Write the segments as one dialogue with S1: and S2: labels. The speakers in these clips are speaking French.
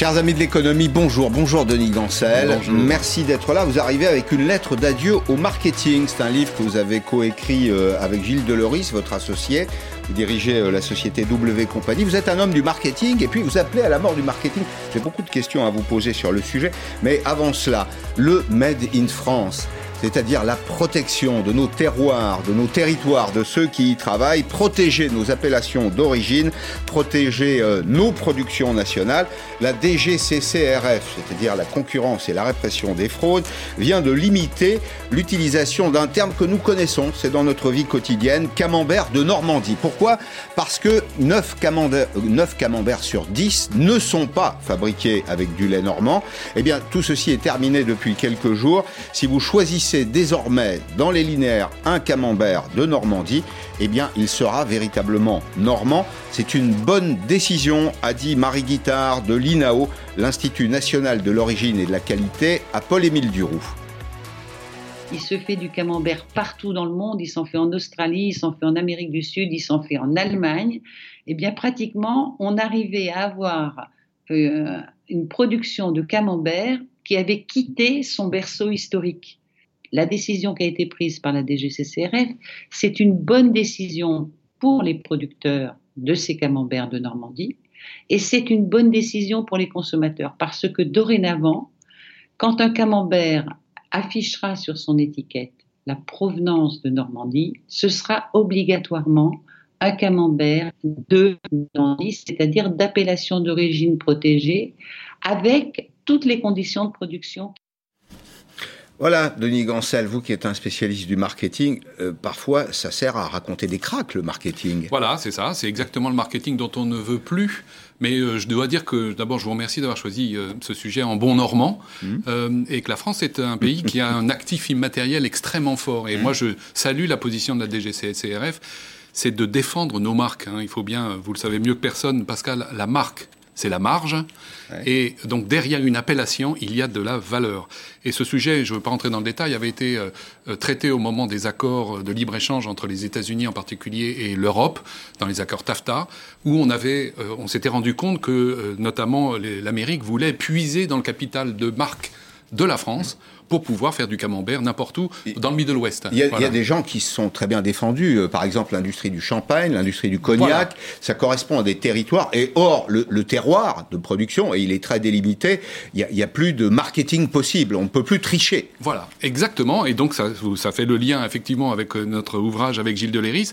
S1: Chers amis de l'économie, bonjour. Bonjour Denis Gancel. Merci d'être là. Vous arrivez avec une lettre d'adieu au marketing. C'est un livre que vous avez coécrit euh, avec Gilles Deloris, votre associé. Vous dirigez euh, la société W Compagnie. Vous êtes un homme du marketing et puis vous appelez à la mort du marketing. J'ai beaucoup de questions à vous poser sur le sujet. Mais avant cela, le Made in France c'est-à-dire la protection de nos terroirs, de nos territoires, de ceux qui y travaillent, protéger nos appellations d'origine, protéger euh, nos productions nationales. La DGCCRF, c'est-à-dire la concurrence et la répression des fraudes, vient de limiter l'utilisation d'un terme que nous connaissons, c'est dans notre vie quotidienne, camembert de Normandie. Pourquoi? Parce que 9 camemberts, 9 camemberts sur 10 ne sont pas fabriqués avec du lait normand. Eh bien, tout ceci est terminé depuis quelques jours. Si vous choisissez désormais dans les linéaires un camembert de Normandie, eh bien, il sera véritablement normand. C'est une bonne décision, a dit Marie Guittard de l'INAO, l'Institut national de l'origine et de la qualité, à Paul-Émile Duroux.
S2: Il se fait du camembert partout dans le monde. Il s'en fait en Australie, il s'en fait en Amérique du Sud, il s'en fait en Allemagne. Eh bien, pratiquement, on arrivait à avoir euh, une production de camembert qui avait quitté son berceau historique la décision qui a été prise par la DGCCRF, c'est une bonne décision pour les producteurs de ces camemberts de Normandie et c'est une bonne décision pour les consommateurs parce que dorénavant, quand un camembert affichera sur son étiquette la provenance de Normandie, ce sera obligatoirement un camembert de Normandie, c'est-à-dire d'appellation d'origine protégée, avec toutes les conditions de production
S1: voilà, Denis Gancel, vous qui êtes un spécialiste du marketing, euh, parfois ça sert à raconter des cracks, le marketing.
S3: Voilà, c'est ça, c'est exactement le marketing dont on ne veut plus. Mais euh, je dois dire que d'abord, je vous remercie d'avoir choisi euh, ce sujet en bon normand mmh. et que la France est un pays qui a un actif immatériel extrêmement fort. Et mmh. moi, je salue la position de la DGCRF, c'est de défendre nos marques. Hein. Il faut bien, vous le savez mieux que personne, Pascal, la marque c'est la marge. Et donc derrière une appellation, il y a de la valeur. Et ce sujet, je ne veux pas rentrer dans le détail, avait été euh, euh, traité au moment des accords de libre-échange entre les États-Unis en particulier et l'Europe, dans les accords TAFTA, où on avait, euh, on s'était rendu compte que notamment l'Amérique voulait puiser dans le capital de marque de la France pour pouvoir faire du camembert n'importe où dans le Middle West.
S1: Il y, a, des gens qui sont très bien défendus, euh, par exemple l'industrie du champagne, l'industrie du cognac, ça correspond à des territoires, et or le, terroir de production, et il est très délimité, il n'y a, plus de marketing possible, on ne peut plus tricher.
S3: Voilà, exactement, et donc ça, ça fait le lien effectivement avec euh, notre ouvrage avec Gilles Deléris,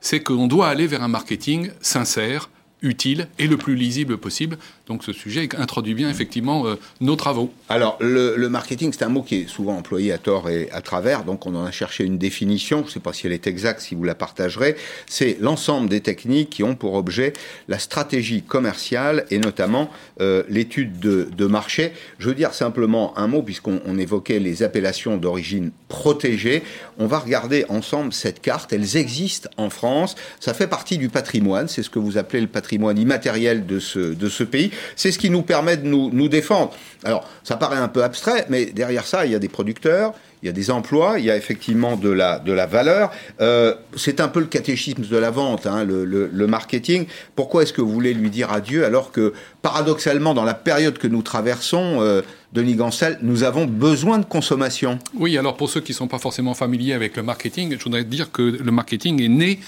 S3: c'est qu'on doit aller vers un marketing sincère, utile et le plus lisible possible. Donc ce sujet introduit bien effectivement euh, nos travaux.
S1: Alors le, marketing, c'est un mot qui est souvent employé à tort et à travers, donc on en a cherché une définition, je ne sais pas si elle est exacte, si vous la partagerez, c'est l'ensemble des techniques qui ont pour objet la stratégie commerciale et notamment euh, l'étude de, de, marché. Je veux dire simplement un mot, puisqu'on évoquait les appellations d'origine protégée, on va regarder ensemble cette carte, elles existent en France, ça fait partie du patrimoine, c'est ce que vous appelez le patrimoine immatériel de ce, de ce pays. C'est ce qui nous permet de nous, nous défendre. Alors, ça paraît un peu abstrait, mais derrière ça, il y a des producteurs, il y a des emplois, il y a effectivement de la, de la valeur. Euh, c'est un peu le catéchisme de la vente, hein, le, le, marketing. Pourquoi est-ce que vous voulez lui dire adieu alors que, paradoxalement, dans la période que nous traversons, euh, Denis Gancel, nous avons besoin de consommation?
S3: Oui, alors pour ceux qui ne sont pas forcément familiers avec le marketing, je voudrais dire que le marketing est né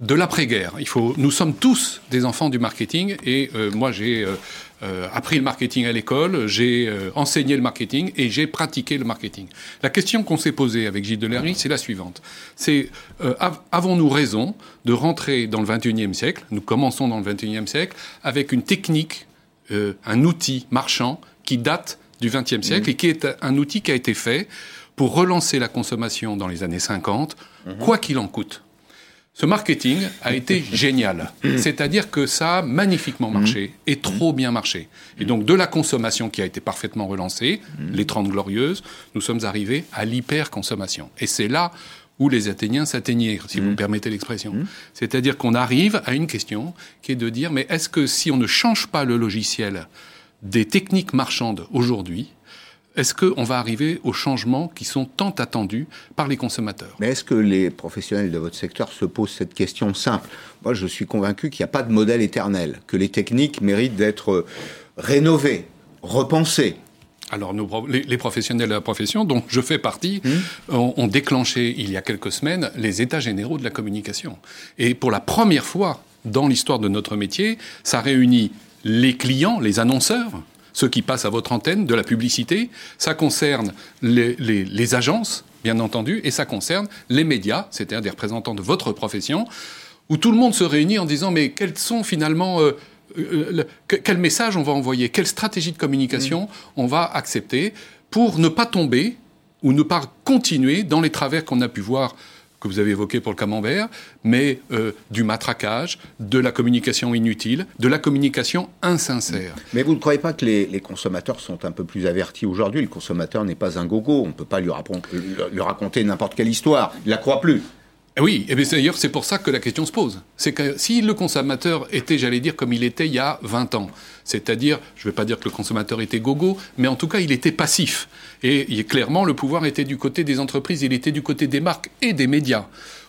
S3: de l'après-guerre. Il faut, nous sommes tous des enfants du marketing et euh, moi j'ai euh, euh, appris le marketing à l'école, j'ai enseigné le marketing et j'ai pratiqué le marketing. La question qu'on s'est posée avec Gilles Deléry, c'est la suivante. C'est avons-nous raison de rentrer dans le 21e siècle? Nous commençons dans le 21e siècle avec une technique, un outil marchand qui date du 20e siècle mmh. et qui est un outil qui a été fait pour relancer la consommation dans les années 50, mmh. quoi qu'il en coûte. Ce marketing a été génial. C'est-à-dire que ça a magnifiquement marché et trop bien marché. Et donc de la consommation qui a été parfaitement relancée, les 30 glorieuses, nous sommes arrivés à l'hyper-consommation. Et c'est là où les Athéniens s'atteignaient, si vous me permettez l'expression. C'est-à-dire qu'on arrive à une question qui est de dire, mais est-ce que si on ne change pas le logiciel des techniques marchandes aujourd'hui, est-ce qu'on va arriver aux changements qui sont tant attendus par les consommateurs?
S1: Mais est-ce que les professionnels de votre secteur se posent cette question simple? Moi, je suis convaincu qu'il n'y a pas de modèle éternel, que les techniques méritent d'être rénover, repenser.
S3: Alors, les, professionnels de la profession, dont je fais partie, mmh. ont, déclenché il y a quelques semaines les états généraux de la communication. Et pour la première fois dans l'histoire de notre métier, ça réunit les clients, les annonceurs, ceux qui passent à votre antenne, de la publicité, ça concerne les, agences, bien entendu, et ça concerne les médias, c'est-à-dire des représentants de votre profession, où tout le monde se réunit en disant mais quels sont finalement... Euh, euh, quel message on va envoyer, quelle stratégie de communication mm. on va accepter pour ne pas tomber ou ne pas continuer dans les travers qu'on a pu voir que vous avez évoqué pour le camembert, mais euh, du matraquage, de la communication inutile, de la communication insincère.
S1: Mais vous ne croyez pas que les, consommateurs sont un peu plus avertis aujourd'hui? Le consommateur n'est pas un gogo, on ne peut pas lui, lui raconter n'importe quelle histoire, il ne la croit plus.
S3: Eh oui, et d'ailleurs c'est pour ça que la question se pose. C'est que si le consommateur était, j'allais dire, comme il était il y a 20 ans, c'est-à-dire, je ne vais pas dire que le consommateur était gogo, mais en tout cas il était passif. Et clairement, le pouvoir était du côté des entreprises, il était du côté des marques et des médias.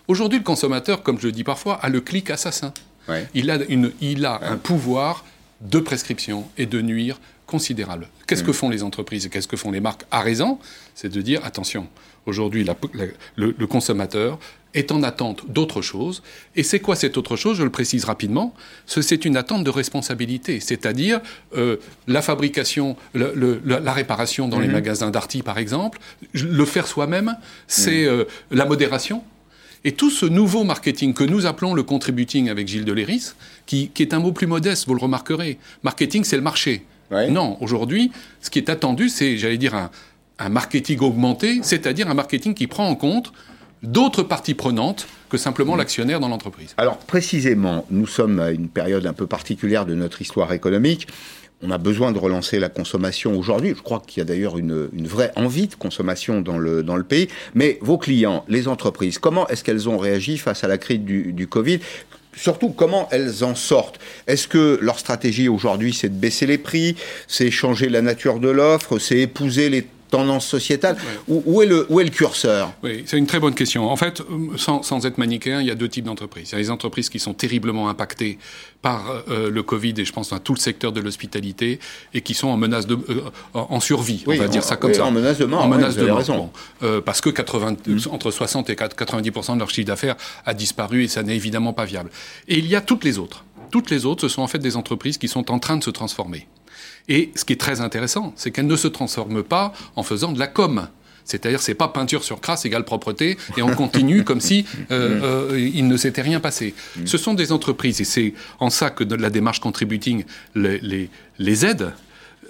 S3: Aujourd'hui, le consommateur, comme je le dis parfois, a le clic assassin. Il, a une, il a un pouvoir de prescription et de nuire considérable. Qu'est-ce que mm. font les entreprises et qu'est-ce que font les marques à raison? C'est de dire attention, aujourd'hui le, consommateur est en attente d'autre chose. Et c'est quoi cette autre chose? Je le précise rapidement. C'est une attente de responsabilité, c'est-à-dire euh, la fabrication, la réparation dans les mhm. magasins d'arty, par exemple, le faire soi-même, c'est mhm. euh, la modération. Et tout ce nouveau marketing que nous appelons le contributing avec Gilles Deléris, qui, qui est un mot plus modeste, vous le remarquerez. Marketing, c'est le marché. Non, aujourd'hui, ce qui est attendu, c'est, j'allais dire, un, un marketing augmenté, c'est-à-dire un marketing qui prend en compte d'autres parties prenantes que simplement l'actionnaire dans l'entreprise.
S1: Alors précisément, nous sommes à une période un peu particulière de notre histoire économique. On a besoin de relancer la consommation aujourd'hui. Je crois qu'il y a d'ailleurs une, vraie envie de consommation dans le, dans le pays. Mais vos clients, les entreprises, comment est-ce qu'elles ont réagi face à la crise du, du Covid? Surtout comment elles en sortent? Est-ce que leur stratégie aujourd'hui, c'est de baisser les prix, c'est changer la nature de l'offre, c'est épouser les tendance sociétale où, est le, où est le curseur?
S3: Oui, c'est une très bonne question. En fait, euh, sans, sans être manichéen, il y a deux types d'entreprises. Il y a les entreprises qui sont terriblement impactées par euh, le Covid, et je pense à tout le secteur de l'hospitalité, et qui sont en menace de, euh, en survie, on va dire ça comme ça.
S1: En menace de mort.
S3: En menace de mort. parce que 80, mm. entre 60 et 90% de leur chiffre d'affaires a disparu, et ça n'est évidemment pas viable. Et il y a toutes les autres. Toutes les autres, ce sont en fait des entreprises qui sont en train de se transformer. Et ce qui est très intéressant, c'est qu'elle ne se transforme pas en faisant de la com. C'est-à-dire, c'est pas peinture sur crasse égale propreté, et on continue comme si euh, euh, il ne s'était rien passé. Ce sont des entreprises, et c'est en ça que la démarche contributing les, aide.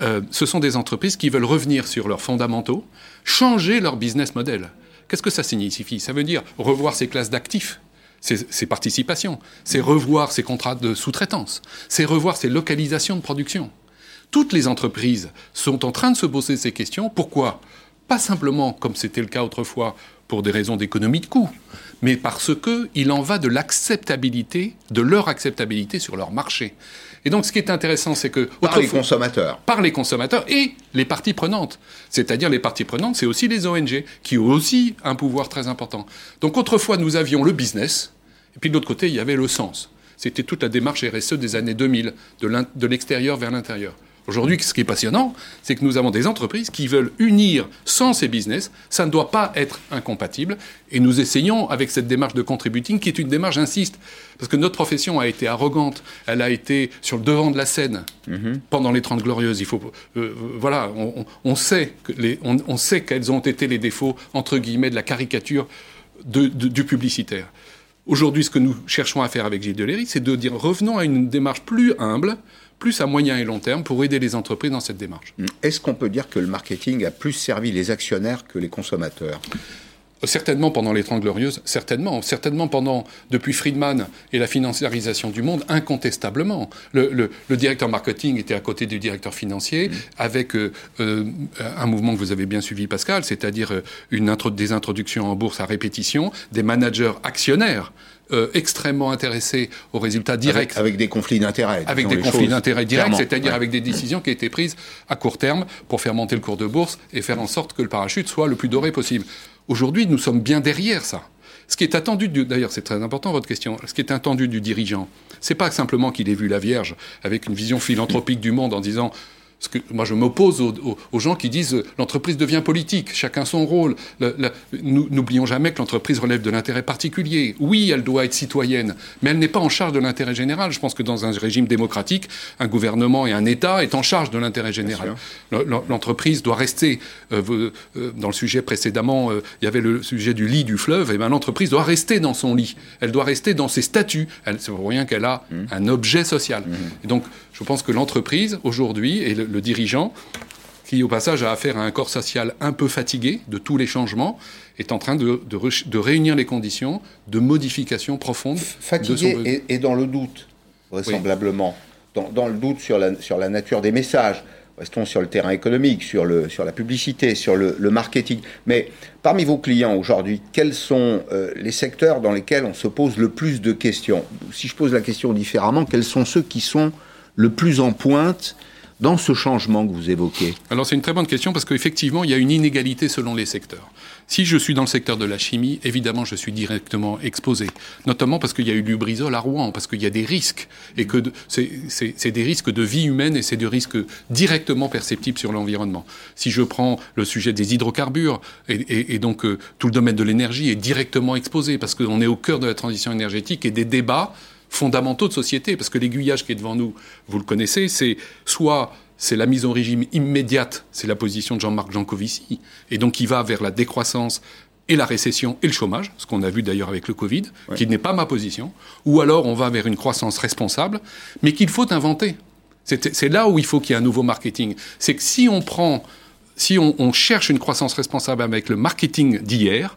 S3: Euh, ce sont des entreprises qui veulent revenir sur leurs fondamentaux, changer leur business model. Qu'est-ce que ça signifie? Ça veut dire revoir ses classes d'actifs, ses, participations, c'est revoir ses contrats de sous-traitance, c'est revoir ses localisations de production. Toutes les entreprises sont en train de se poser ces questions. Pourquoi? Pas simplement, comme c'était le cas autrefois, pour des raisons d'économie de coût, mais parce qu'il en va de l'acceptabilité, de leur acceptabilité sur leur marché. Et donc, ce qui est intéressant, c'est que...
S1: Par les consommateurs.
S3: Par les consommateurs et les parties prenantes. C'est-à-dire, les parties prenantes, c'est aussi les ONG, qui ont aussi un pouvoir très important. Donc, autrefois, nous avions le business, et puis de l'autre côté, il y avait le sens. C'était toute la démarche RSE des années 2000, de l'extérieur vers l'intérieur. Aujourd'hui, ce qui est passionnant, c'est que nous avons des entreprises qui veulent unir sens et business. Ça ne doit pas être incompatible. Et nous essayons, avec cette démarche de contributing, qui est une démarche, j'insiste, parce que notre profession a été arrogante, elle a été sur le devant de la scène mhm. pendant les Trente Glorieuses. Il faut, euh, euh, voilà, on, sait que les, on, sait quels ont été les défauts, entre guillemets, de la caricature du publicitaire. Aujourd'hui, ce que nous cherchons à faire avec Gilles Deléry, c'est de dire revenons à une démarche plus humble, plus à moyen et long terme pour aider les entreprises dans cette démarche.
S1: Est-ce qu'on peut dire que le marketing a plus servi les actionnaires que les consommateurs?
S3: Certainement pendant les Trente Glorieuses, certainement. Certainement pendant, depuis Friedman et la financiarisation du monde, incontestablement. Le, directeur marketing était à côté du directeur financier mm. avec euh, euh, un mouvement que vous avez bien suivi, Pascal, c'est-à-dire euh, une des introductions en bourse à répétition, des managers actionnaires euh, extrêmement intéressés aux résultats directs.
S1: Avec, des conflits d'intérêts.
S3: Avec des conflits d'intérêts directs, c'est-à-dire avec des décisions qui étaient prises à court terme pour faire monter le cours de bourse et faire en sorte que le parachute soit le plus doré possible. Aujourd'hui, nous sommes bien derrière ça. Ce qui est attendu, d'ailleurs, c'est très important votre question. Ce qui est attendu du dirigeant, c'est pas simplement qu'il ait vu la Vierge avec une vision philanthropique du monde en disant Parce que moi, je m'oppose aux, gens qui disent l'entreprise devient politique, chacun son rôle. N'oublions jamais que l'entreprise relève de l'intérêt particulier. Oui, elle doit être citoyenne, mais elle n'est pas en charge de l'intérêt général. Je pense que dans un régime démocratique, un gouvernement et un État est en charge de l'intérêt général. L'entreprise doit rester. Euh, euh, dans le sujet précédemment, euh, il y avait le sujet du lit du fleuve. Et bien, l'entreprise doit rester dans son lit. Elle doit rester dans ses statuts. C'est pour rien qu'elle a mmh. un objet social. Mmh. Et donc, je pense que l'entreprise aujourd'hui et le, le dirigeant, qui au passage a affaire à un corps social un peu fatigué de tous les changements, est en train de, de, réunir les conditions de modification profonde.
S1: Fatigué de son... et, dans le doute, vraisemblablement. Dans, dans, le doute sur la, sur la nature des messages. Restons sur le terrain économique, sur, le, sur la publicité, sur le, le marketing. Mais parmi vos clients aujourd'hui, quels sont euh, les secteurs dans lesquels on se pose le plus de questions? Si je pose la question différemment, quels sont ceux qui sont le plus en pointe dans ce changement que vous évoquez
S3: Alors c'est une très bonne question parce qu'effectivement, il y a une inégalité selon les secteurs. Si je suis dans le secteur de la chimie, évidemment, je suis directement exposé, notamment parce qu'il y a eu Lubrizol à Rouen, parce qu'il y a des risques, et que c'est des risques de vie humaine et c'est des risques directement perceptibles sur l'environnement. Si je prends le sujet des hydrocarbures, et, donc euh, tout le domaine de l'énergie est directement exposé, parce qu'on est au cœur de la transition énergétique et des débats fondamentaux de société, parce que l'aiguillage qui est devant nous, vous le connaissez, c'est soit c'est la mise en régime immédiate, c'est la position de Jean-Marc Jancovici, et donc il va vers la décroissance et la récession et le chômage, ce qu'on a vu d'ailleurs avec le Covid, qui n'est pas ma position, ou alors on va vers une croissance responsable, mais qu'il faut inventer. C'est là où il faut qu'il y ait un nouveau marketing. C'est que si on prend, si on cherche une croissance responsable avec le marketing d'hier,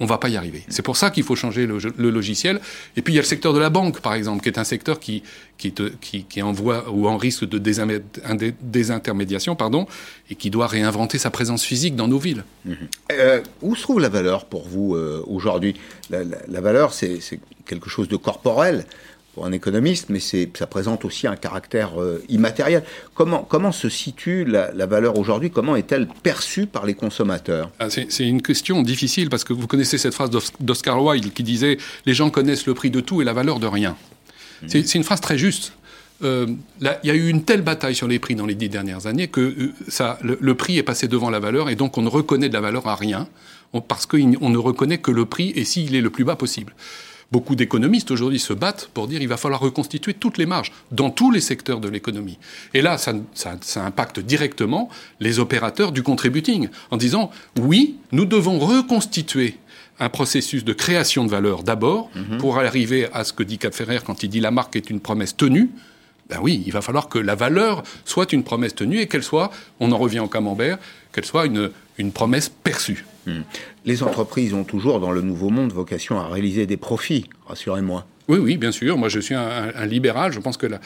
S3: on va pas y arriver. C'est pour ça qu'il faut changer le, logiciel. Et puis il y a le secteur de la banque, par exemple, qui est un secteur qui, qui, qui, qui envoie ou en risque de désintermédiation, pardon, et qui doit réinventer sa présence physique dans nos villes.
S1: Mhm. Euh, où se trouve la valeur pour vous euh, aujourd'hui? La, valeur, c'est quelque chose de corporel pour un économiste, mais ça présente aussi un caractère euh, immatériel. Comment, comment se situe la, valeur aujourd'hui? Comment est-elle perçue par les consommateurs?
S3: Ah, C'est une question difficile parce que vous connaissez cette phrase d'Oscar Wilde qui disait Les gens connaissent le prix de tout et la valeur de rien. Mmh. C'est une phrase très juste. Euh, il y a eu une telle bataille sur les prix dans les dix dernières années que euh, ça, le, prix est passé devant la valeur et donc on ne reconnaît de la valeur à rien parce qu'on ne reconnaît que le prix et s'il est le plus bas possible. Beaucoup d'économistes aujourd'hui se battent pour dire qu'il va falloir reconstituer toutes les marges dans tous les secteurs de l'économie. Et là, ça, impacte directement les opérateurs du contributing en disant oui, nous devons reconstituer un processus de création de valeur d'abord mhm. pour arriver à ce que dit Cap Ferrer quand il dit la marque est une promesse tenue. Ben oui, il va falloir que la valeur soit une promesse tenue et qu'elle soit, on en revient au camembert, qu'elle soit une, une promesse perçue. Hmm.
S1: Les entreprises ont toujours, dans le nouveau monde, vocation à réaliser des profits, rassurez-moi.
S3: Oui, oui, bien sûr. Moi, je suis un, libéral. Je pense que la,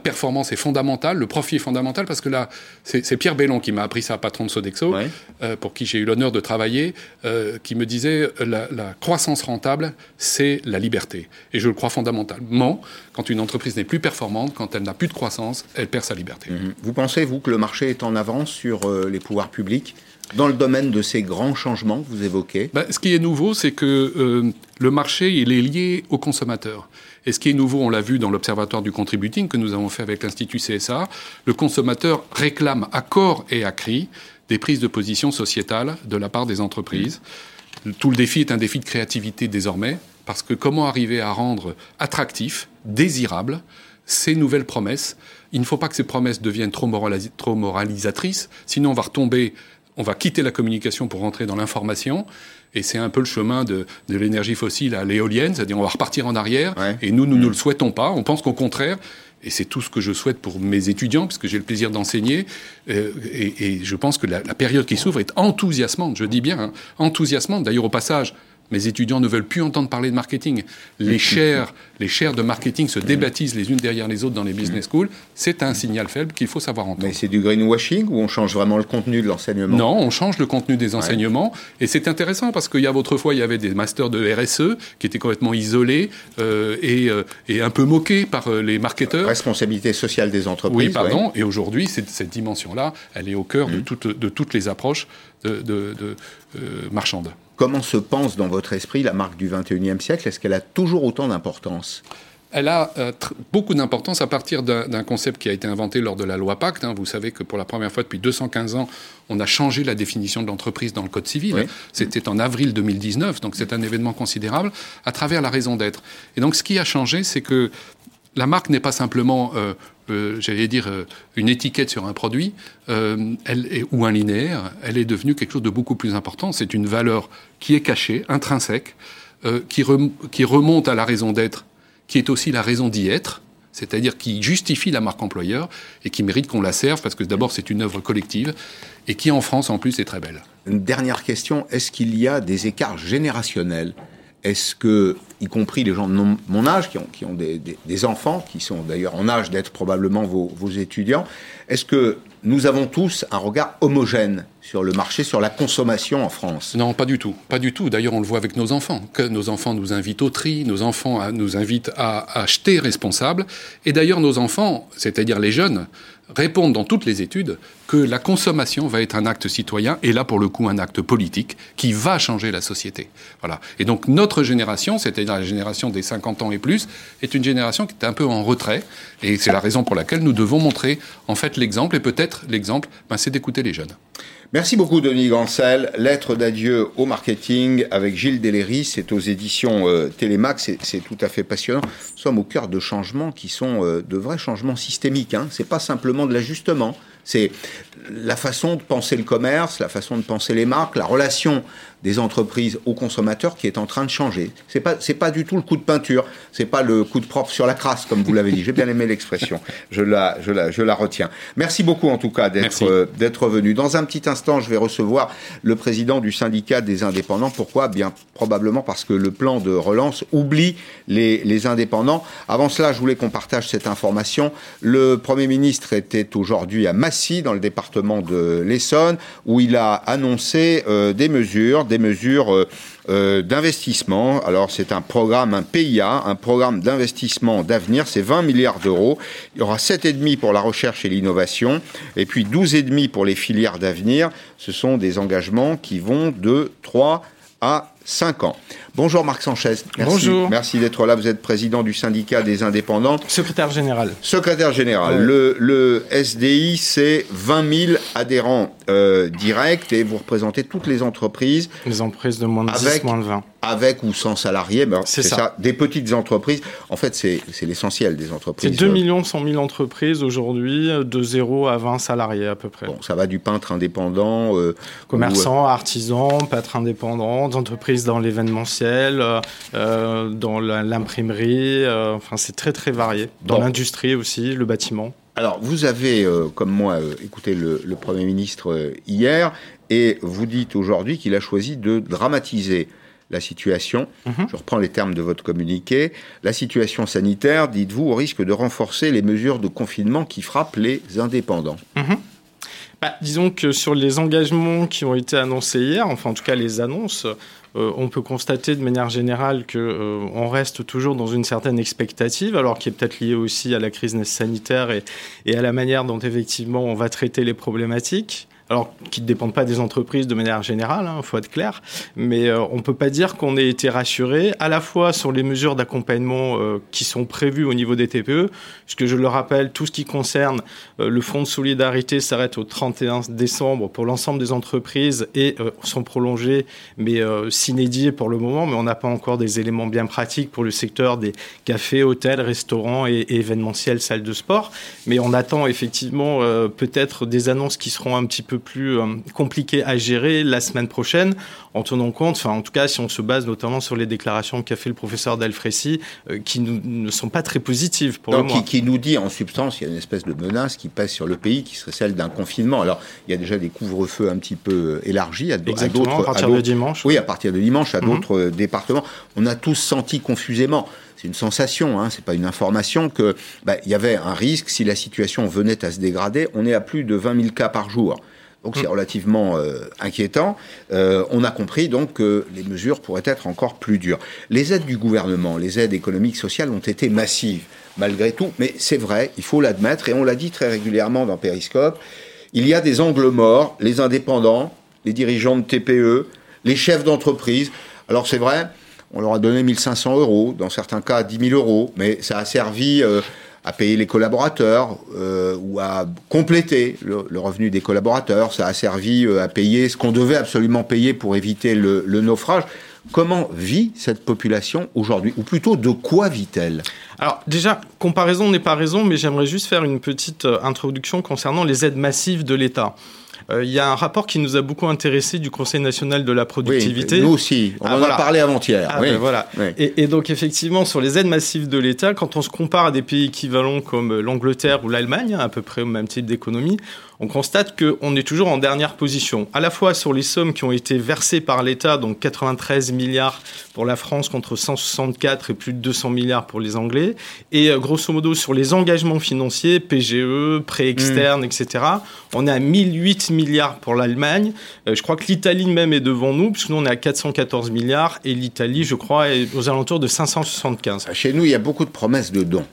S3: performance est fondamentale, le profit est fondamental, parce que là, c'est Pierre Bellon qui m'a appris ça, patron de Sodexo, euh, pour qui j'ai eu l'honneur de travailler, euh, qui me disait la, la croissance rentable, c'est la liberté. Et je le crois fondamentalement. Quand une entreprise n'est plus performante, quand elle n'a plus de croissance, elle perd sa liberté.
S1: Mhm. Vous pensez, vous, que le marché est en avance sur euh, les pouvoirs publics dans le domaine de ces grands changements que vous évoquez
S3: bah, Ce qui est nouveau, c'est que euh, le marché il est lié au consommateur. Et ce qui est nouveau, on l'a vu dans l'Observatoire du contributing que nous avons fait avec l'Institut CSA, le consommateur réclame à corps et à cri des prises de position sociétales de la part des entreprises. Tout le défi est un défi de créativité désormais, parce que comment arriver à rendre attractif, désirable, ces nouvelles promesses? Il ne faut pas que ces promesses deviennent trop moralisatrices, sinon on va retomber on va quitter la communication pour rentrer dans l'information. Et c'est un peu le chemin de, l'énergie fossile à l'éolienne, c'est-à-dire on va repartir en arrière. Et nous, nous ne le souhaitons pas. On pense qu'au contraire, et c'est tout ce que je souhaite pour mes étudiants, puisque j'ai le plaisir d'enseigner. Euh, et, je pense que la, période qui s'ouvre est enthousiasmante, je dis bien, hein, enthousiasmante. D'ailleurs, au passage, mes étudiants ne veulent plus entendre parler de marketing. Les chaires, les chaires de marketing se débaptisent les unes derrière les autres dans les business schools. C'est un signal faible qu'il faut savoir entendre.
S1: Mais c'est du greenwashing ou on change vraiment le contenu de l'enseignement?
S3: Non, on change le contenu des enseignements. Et c'est intéressant parce qu'il y a autrefois, il y avait des masters de RSE qui étaient complètement isolés euh, euh, et, un peu moqués par euh, les marketeurs.
S1: Responsabilité sociale des entreprises.
S3: Oui, pardon. Et aujourd'hui, cette, dimension-là, elle est au cœur de, de, toutes les approches de, marchandes.
S1: Comment se pense dans votre esprit la marque du 21e siècle? Est-ce qu'elle a toujours autant d'importance?
S3: Elle a euh, beaucoup d'importance à partir d'un concept qui a été inventé lors de la loi Pacte. Hein. Vous savez que pour la première fois depuis 215 ans, on a changé la définition de l'entreprise dans le Code civil. C'était en avril 2019, donc c'est un événement considérable à travers la raison d'être. Et donc ce qui a changé, c'est que la marque n'est pas simplement, euh, euh, j'allais dire, une étiquette sur un produit ou un linéaire, elle est devenue quelque chose de beaucoup plus important. C'est une valeur qui est cachée, intrinsèque, qui, qui remonte à la raison d'être qui est aussi la raison d'y être, c'est-à-dire qui justifie la marque employeur et qui mérite qu'on la serve parce que d'abord c'est une œuvre collective et qui en France en plus est très belle.
S1: Une dernière question, est-ce qu'il y a des écarts générationnels? Est-ce que, y compris les gens de mon âge, qui ont, qui ont des, enfants, qui sont d'ailleurs en âge d'être probablement vos, vos étudiants, est-ce que nous avons tous un regard homogène sur le marché, sur la consommation en France?
S3: Non, pas du tout. Pas du tout. D'ailleurs, on le voit avec nos enfants. Que nos enfants nous invitent au tri, nos enfants nous invitent à acheter responsable. Et d'ailleurs, nos enfants, c'est-à-dire les jeunes, répondent dans toutes les études que la consommation va être un acte citoyen et là pour le coup un acte politique qui va changer la société. Voilà. Et donc notre génération, c'est-à-dire la génération des 50 ans et plus, est une génération qui est un peu en retrait et c'est la raison pour laquelle nous devons montrer en fait l'exemple et peut-être l'exemple, ben, c'est d'écouter les jeunes.
S1: Merci beaucoup Denis Gancel. Lettre d'adieu au marketing avec Gilles Deléry. C'est aux éditions euh, Télémax. C'est tout à fait passionnant. Nous sommes au cœur de changements qui sont euh, de vrais changements systémiques. Hein. C'est pas simplement de l'ajustement. C'est la façon de penser le commerce, la façon de penser les marques, la relation des entreprises aux consommateurs qui est en train de changer. C'est pas c'est pas du tout le coup de peinture, c'est pas le coup de propre sur la crasse comme vous l'avez dit. J'ai bien aimé l'expression. Je la je la je la retiens. Merci beaucoup en tout cas d'être euh, d'être venu. Dans un petit instant, je vais recevoir le président du syndicat des indépendants. Pourquoi? Bien probablement parce que le plan de relance oublie les les indépendants. Avant cela, je voulais qu'on partage cette information. Le Premier ministre était aujourd'hui à Massy dans le département de l'Essonne où il a annoncé euh, des mesures des mesures euh, euh, d'investissement. Alors c'est un programme, un PIA, un programme d'investissement d'avenir, c'est 20 milliards d'euros. Il y aura 7,5 pour la recherche et l'innovation, et puis 12,5 pour les filières d'avenir. Ce sont des engagements qui vont de 3 à 5 ans. Bonjour Marc Sanchez.
S4: Merci. Bonjour.
S1: Merci d'être là. Vous êtes président du syndicat des indépendants.
S4: Secrétaire général.
S1: Secrétaire général. Le, SDI, c'est 20 000 adhérents euh, directs et vous représentez toutes les entreprises.
S4: Les entreprises de moins de 10, moins de 20
S1: avec ou sans salariés. Ben, c'est ça. Des petites entreprises. En fait, c'est l'essentiel des entreprises.
S4: C'est 2 millions 100 000 entreprises aujourd'hui, de 0 à 20 salariés à peu près.
S1: Bon, ça va du peintre indépendant.
S4: Euh, Commerçants, artisans, peintres indépendants, entreprises dans l'événementiel, euh, euh, dans l'imprimerie. enfin, c'est très très varié. Dans l'industrie aussi, le bâtiment.
S1: Alors, vous avez, comme moi, écouté le, le Premier ministre hier, et vous dites aujourd'hui qu'il a choisi de dramatiser la situation, mhm. je reprends les termes de votre communiqué, la situation sanitaire, dites-vous, au risque de renforcer les mesures de confinement qui frappent les indépendants.
S4: Mhm. Bah, disons que sur les engagements qui ont été annoncés hier, enfin en tout cas les annonces, euh, on peut constater de manière générale que euh, on reste toujours dans une certaine expectative, alors qui est peut-être liée aussi à la crise sanitaire et, et, à la manière dont effectivement on va traiter les problématiques alors qui ne dépendent pas des entreprises de manière générale, il hein, faut être clair, mais euh, on ne peut pas dire qu'on ait été rassuré à la fois sur les mesures d'accompagnement euh, qui sont prévues au niveau des TPE, puisque je le rappelle, tout ce qui concerne euh, le fonds de solidarité s'arrête au 31 décembre pour l'ensemble des entreprises et sont prolongés, mais s'inédiés pour le moment, mais on n'a pas encore des éléments bien pratiques pour le secteur des cafés, hôtels, restaurants et, et événementiels, salles de sport, mais on attend effectivement peut-être des annonces qui seront un petit peu plus euh, compliqué à gérer la semaine prochaine, en tenant compte, enfin en tout cas si on se base notamment sur les déclarations qu'a fait le professeur Delfrécy, euh, qui ne sont pas très positives pour le
S1: qui, qui, nous dit en substance, il y a une espèce de menace qui pèse sur le pays, qui serait celle d'un confinement. Alors il y a déjà des couvre-feux un petit peu euh, élargis
S4: à, d'autres. À partir de dimanche.
S1: Oui, à partir de dimanche à mmh. d'autres départements. On a tous senti confusément c'est une sensation, hein, c'est pas une information que bah, il y avait un risque si la situation venait à se dégrader. On est à plus de 20 000 cas par jour. Donc c'est mm. relativement euh, inquiétant. Euh, on a compris donc que les mesures pourraient être encore plus dures. Les aides du gouvernement, les aides économiques sociales ont été massives malgré tout, mais c'est vrai, il faut l'admettre et on l'a dit très régulièrement dans Périscope. Il y a des angles morts, les indépendants, les dirigeants de TPE, les chefs d'entreprise. Alors c'est vrai, on leur a donné 1500 euros, dans certains cas 10 000 euros, mais ça a servi euh, à payer les collaborateurs euh, ou à compléter le, revenu des collaborateurs, ça a servi à payer ce qu'on devait absolument payer pour éviter le, le naufrage. Comment vit cette population aujourd'hui? Ou plutôt, de quoi vit-elle?
S4: Alors déjà, comparaison n'est pas raison, mais j'aimerais juste faire une petite introduction concernant les aides massives de l'État. Euh, il y a un rapport qui nous a beaucoup intéressé du Conseil national de la productivité.
S1: nous aussi, on ah, en a parlé avant-hier.
S4: Ah, ben voilà. Et, donc effectivement, sur les aides massives de l'État, quand on se compare à des pays équivalents comme l'Angleterre ou l'Allemagne, à peu près au même type d'économie, on constate qu'on est toujours en dernière position, à la fois sur les sommes qui ont été versées par l'État, donc 93 milliards pour la France contre 164 et plus de 200 milliards pour les Anglais, et euh, grosso modo sur les engagements financiers, PGE, prêts externes, etc., on est à 1008 milliards pour l'Allemagne. Euh, je crois que l'Italie même est devant nous, puisque nous on est à 414 milliards, et l'Italie, je crois, est aux alentours de 575.
S1: Chez nous, il y a beaucoup de promesses de dons.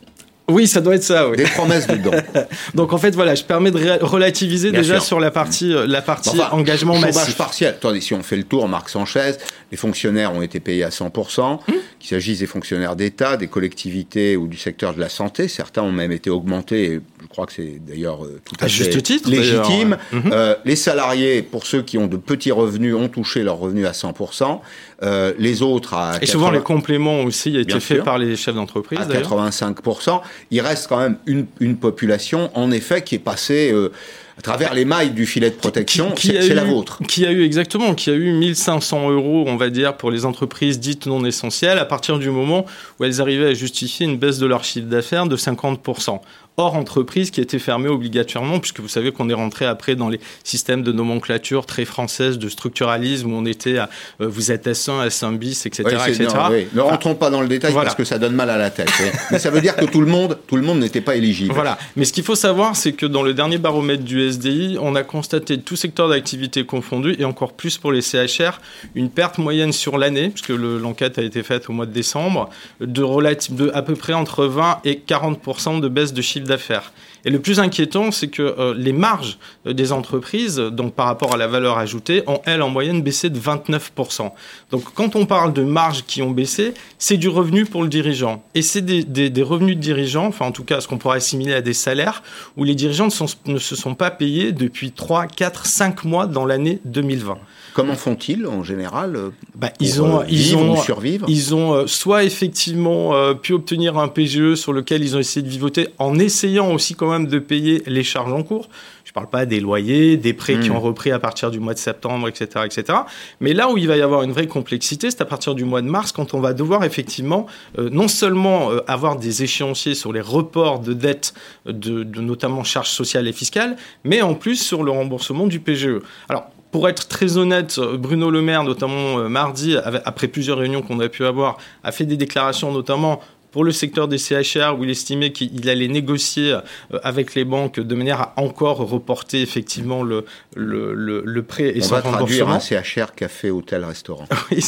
S4: Oui, ça doit être ça. Oui.
S1: Des promesses dedans.
S4: Donc en fait, voilà, je permets de relativiser déjà sur la partie, euh, la partie engagement massif.
S1: partiel. Attendez, si on fait le tour, Marc Sanchez, les fonctionnaires ont été payés à 100%, hum. Qu'il s'agisse des fonctionnaires d'État, des collectivités ou du secteur de la santé. Certains ont même été augmentés. Je crois que c'est d'ailleurs euh, tout à, fait
S4: juste titre,
S1: légitime. Hum. Euh, les salariés, pour ceux qui ont de petits revenus, ont touché leurs revenus à 100%. Euh, les autres à
S4: et souvent les compléments aussi a été fait par les chefs d'entreprise
S1: à 85% il reste quand même une, une population en effet qui est passée euh, à travers les mailles du filet de protection, c'est la vôtre.
S4: Qui a eu exactement, qui a eu 1500 euros, on va dire, pour les entreprises dites non essentielles, à partir du moment où elles arrivaient à justifier une baisse de leur chiffre d'affaires de 50% hors entreprise qui était fermée obligatoirement, puisque vous savez qu'on est rentré après dans les systèmes de nomenclature très française, de structuralisme, où on était à euh, vous êtes S1, S1 bis, etc. etc.
S1: Ne rentrons pas dans le détail parce que ça donne mal à la tête. Mais ça veut dire que tout le monde, tout le monde n'était pas éligible.
S4: Voilà. Mais ce qu'il faut savoir, c'est que dans le dernier baromètre du SDI, on a constaté tout secteur d'activité confondu, et encore plus pour les CHR, une perte moyenne sur l'année, puisque l'enquête a été faite au mois de décembre, de, relative, de à peu près entre 20 et 40 de baisse de chiffre d'affaires. Et le plus inquiétant, c'est que euh, les marges euh, des entreprises, donc par rapport à la valeur ajoutée, ont, elles, en moyenne baissé de 29%. Donc quand on parle de marges qui ont baissé, c'est du revenu pour le dirigeant. Et c'est des, des, revenus de dirigeants, enfin en tout cas ce qu'on pourrait assimiler à des salaires, où les dirigeants ne, sont, ne se sont pas payés depuis 3, 4, 5 mois dans l'année 2020.
S1: Comment font-ils en général euh,
S4: bah, ils ont, ils ont, survivre? Ils ont soit effectivement pu obtenir un PGE sur lequel ils ont essayé de vivoter en essayant aussi quand même de payer les charges en cours. Je ne parle pas des loyers, des prêts qui hmm. ont repris à partir du mois de septembre, etc., etc. Mais là où il va y avoir une vraie complexité, c'est à partir du mois de mars, quand on va devoir effectivement euh, non seulement euh, avoir des échéanciers sur les reports de dettes, de, de notamment charges sociales et fiscales, mais en plus sur le remboursement du PGE. Alors pour être très honnête, Bruno Le Maire, notamment euh, mardi, après plusieurs réunions qu'on a pu avoir, a fait des déclarations notamment pour le secteur des CHR, où il estimait qu'il allait négocier euh, avec les banques de manière à encore reporter effectivement le, le, le, prêt et
S1: On va traduire un CHR café, hôtel, restaurant.
S4: oui,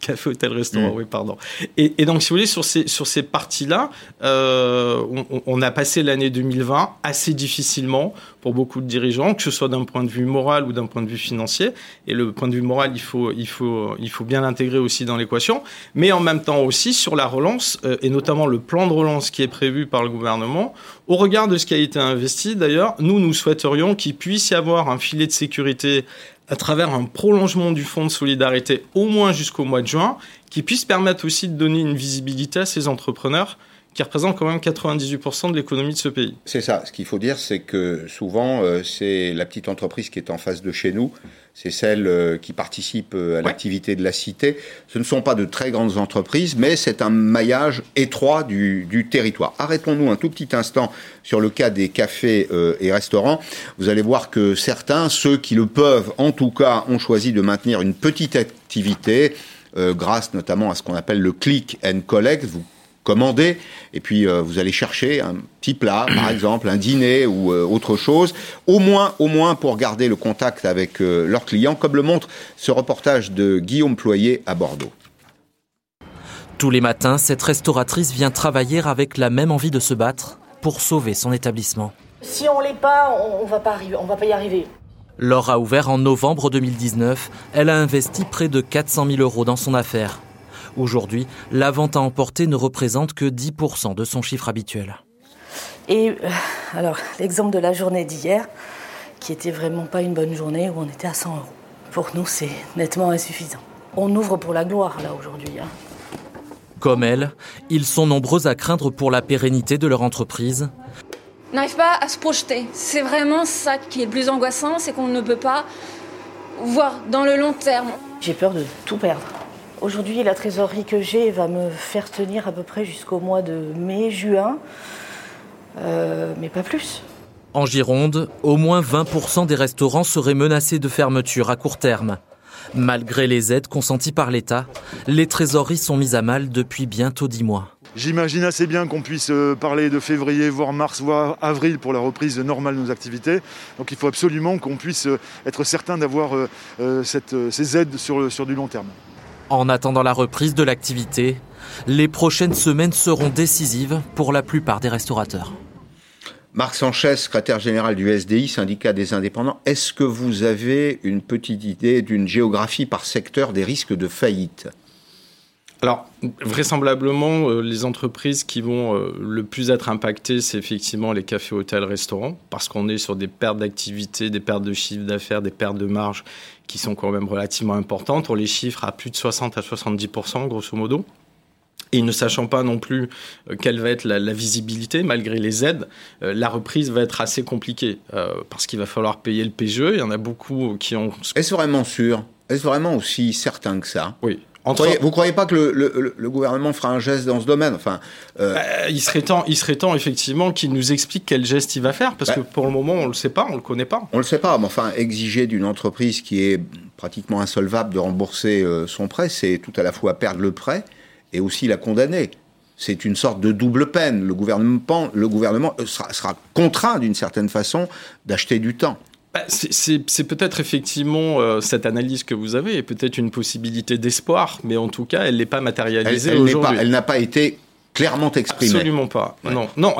S4: café, hôtel, restaurant, mm. oui, pardon. Et, et, donc, si vous voulez, sur ces, sur ces parties-là, euh, on, on, a passé l'année 2020 assez difficilement pour beaucoup de dirigeants, que ce soit d'un point de vue moral ou d'un point de vue financier. Et le point de vue moral, il faut, il faut, il faut bien l'intégrer aussi dans l'équation. Mais en même temps aussi sur la relance, euh, et notamment le plan de relance qui est prévu par le gouvernement, au regard de ce qui a été investi, d'ailleurs, nous, nous souhaiterions qu'il puisse y avoir un filet de sécurité à travers un prolongement du fonds de solidarité au moins jusqu'au mois de juin, qui puisse permettre aussi de donner une visibilité à ces entrepreneurs qui représente quand même 98% de l'économie de ce pays.
S1: C'est ça. Ce qu'il faut dire, c'est que souvent, euh, c'est la petite entreprise qui est en face de chez nous, c'est celle euh, qui participe euh, à l'activité de la cité. Ce ne sont pas de très grandes entreprises, mais c'est un maillage étroit du, du territoire. Arrêtons-nous un tout petit instant sur le cas des cafés et restaurants. Vous allez voir que certains, ceux qui le peuvent, en tout cas, ont choisi de maintenir une petite activité. grâce notamment à ce qu'on appelle le click and collect. Vous commander, et puis euh, vous allez chercher un petit plat, par exemple, un dîner ou euh, autre chose, au moins, au moins pour garder le contact avec euh, leurs clients, comme le montre ce reportage de Guillaume Ployer à Bordeaux.
S5: Tous les matins, cette restauratrice vient travailler avec la même envie de se battre pour sauver son établissement.
S6: Si on l'est pas, on va pas arriver, on va pas y arriver.
S5: Laure a ouvert en novembre 2019. Elle a investi près de 400 000 euros dans son affaire. Aujourd'hui, la vente à emporter ne représente que 10% de son chiffre habituel.
S6: Et euh, alors, l'exemple de la journée d'hier, qui était vraiment pas une bonne journée, où on était à 100 euros. Pour nous, c'est nettement insuffisant. On ouvre pour la gloire, là, aujourd'hui. Hein.
S5: Comme elle, ils sont nombreux à craindre pour la pérennité de leur entreprise.
S7: N'arrive pas à se projeter. C'est vraiment ça qui est le plus angoissant, c'est qu'on ne peut pas voir dans le long terme.
S6: J'ai peur de tout perdre. Aujourd'hui, la trésorerie que j'ai va me faire tenir à peu près jusqu'au mois de mai, juin, euh, mais pas plus.
S5: En Gironde, au moins 20% des restaurants seraient menacés de fermeture à court terme. Malgré les aides consenties par l'État, les trésoreries sont mises à mal depuis bientôt 10 mois.
S8: J'imagine assez bien qu'on puisse euh, parler de février, voire mars, voire avril pour la reprise normale de nos activités. Donc il faut absolument qu'on puisse euh, être certain d'avoir ces aides sur, sur du long terme.
S5: En attendant la reprise de l'activité, les prochaines semaines seront décisives pour la plupart des restaurateurs.
S1: Marc Sanchez, secrétaire général du SDI, syndicat des indépendants, est-ce que vous avez une petite idée d'une géographie par secteur des risques de faillite?
S4: Alors, vraisemblablement, euh, les entreprises qui vont euh, le plus être impactées, c'est effectivement les cafés, hôtels, restaurants, parce qu'on est sur des pertes d'activité, des pertes de chiffre d'affaires, des pertes de marge qui sont quand même relativement importantes. On les chiffre à plus de 60 à 70% grosso modo. Et ne sachant pas non plus euh, quelle va être la, visibilité, malgré les aides, la reprise va être assez compliquée parce qu'il va falloir payer le PGE. Il y en a beaucoup qui ont.
S1: Est-ce vraiment sûr? Est-ce vraiment aussi certain que ça?
S4: Oui.
S1: Vous ne croyez pas que le, gouvernement fera un geste dans ce domaine enfin,
S4: euh, bah, il, serait temps, il serait temps effectivement qu'il nous explique quel geste il va faire, parce que bah. pour le moment, on ne le sait pas, on ne le connaît pas.
S1: On ne le sait pas, mais enfin, exiger d'une entreprise qui est pratiquement insolvable de rembourser euh, son prêt, c'est tout à la fois perdre le prêt et aussi la condamner. C'est une sorte de double peine. Le gouvernement, le gouvernement sera contraint d'une certaine façon d'acheter du temps.
S4: Bah, c'est peut-être effectivement euh, cette analyse que vous avez, et peut-être une possibilité d'espoir, mais en tout cas, elle n'est pas matérialisée aujourd'hui.
S1: Elle n'a pas été clairement exprimée.
S4: Absolument pas. Non, non.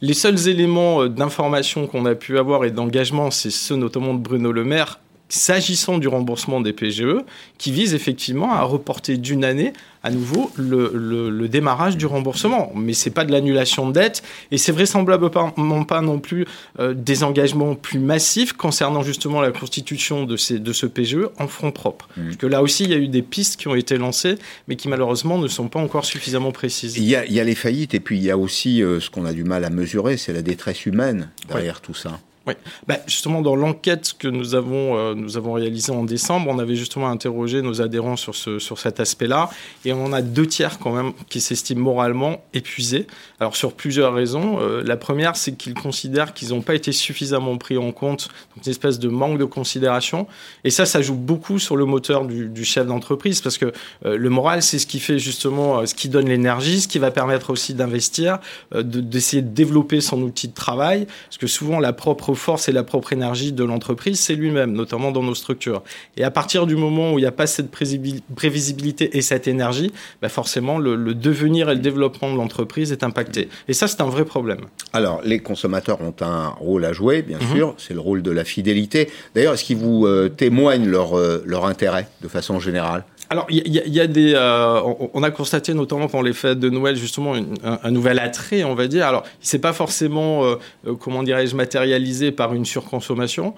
S4: les seuls éléments euh, d'information qu'on a pu avoir et d'engagement, c'est ceux notamment de Bruno Le Maire s'agissant du remboursement des PGE, qui vise effectivement à reporter d'une année à nouveau le, démarrage du remboursement. Mais ce n'est pas de l'annulation de dette et c'est vraisemblablement pas non plus euh, des engagements plus massifs concernant justement la constitution de, ces, de ce PGE en front propre. Mmh. Parce que là aussi, il y a eu des pistes qui ont été lancées, mais qui malheureusement ne sont pas encore suffisamment précises.
S1: Il y a, les faillites et puis il y a aussi euh, ce qu'on a du mal à mesurer, c'est la détresse humaine derrière tout ça.
S4: Oui. Bah, justement, dans l'enquête que nous avons, euh, nous avons réalisée en décembre, on avait justement interrogé nos adhérents sur, ce, sur cet aspect-là. Et on a deux tiers quand même qui s'estiment moralement épuisés. Alors, sur plusieurs raisons. Euh, la première, c'est qu'ils considèrent qu'ils n'ont pas été suffisamment pris en compte. Une espèce de manque de considération. Et ça, ça joue beaucoup sur le moteur du, du chef d'entreprise. Parce que euh, le moral, c'est ce qui fait justement, ce qui donne l'énergie, ce qui va permettre aussi d'investir, d'essayer de, de développer son outil de travail. Parce que souvent, la propre force et la propre énergie de l'entreprise, c'est lui-même, notamment dans nos structures. Et à partir du moment où il n'y a pas cette prévisibilité et cette énergie, bah forcément, le, devenir et le développement de l'entreprise est impacté. Et ça, c'est un vrai problème.
S1: Alors, les consommateurs ont un rôle à jouer, bien mhm. sûr, c'est le rôle de la fidélité. D'ailleurs, est-ce qu'ils vous euh, témoignent leur, euh, leur intérêt de façon générale?
S4: Alors, il y, a des. Euh, on a constaté notamment pendant les fêtes de Noël justement un, nouvel attrait, on va dire. Alors, c'est pas forcément, euh, euh, comment dirais-je, matérialisé par une surconsommation,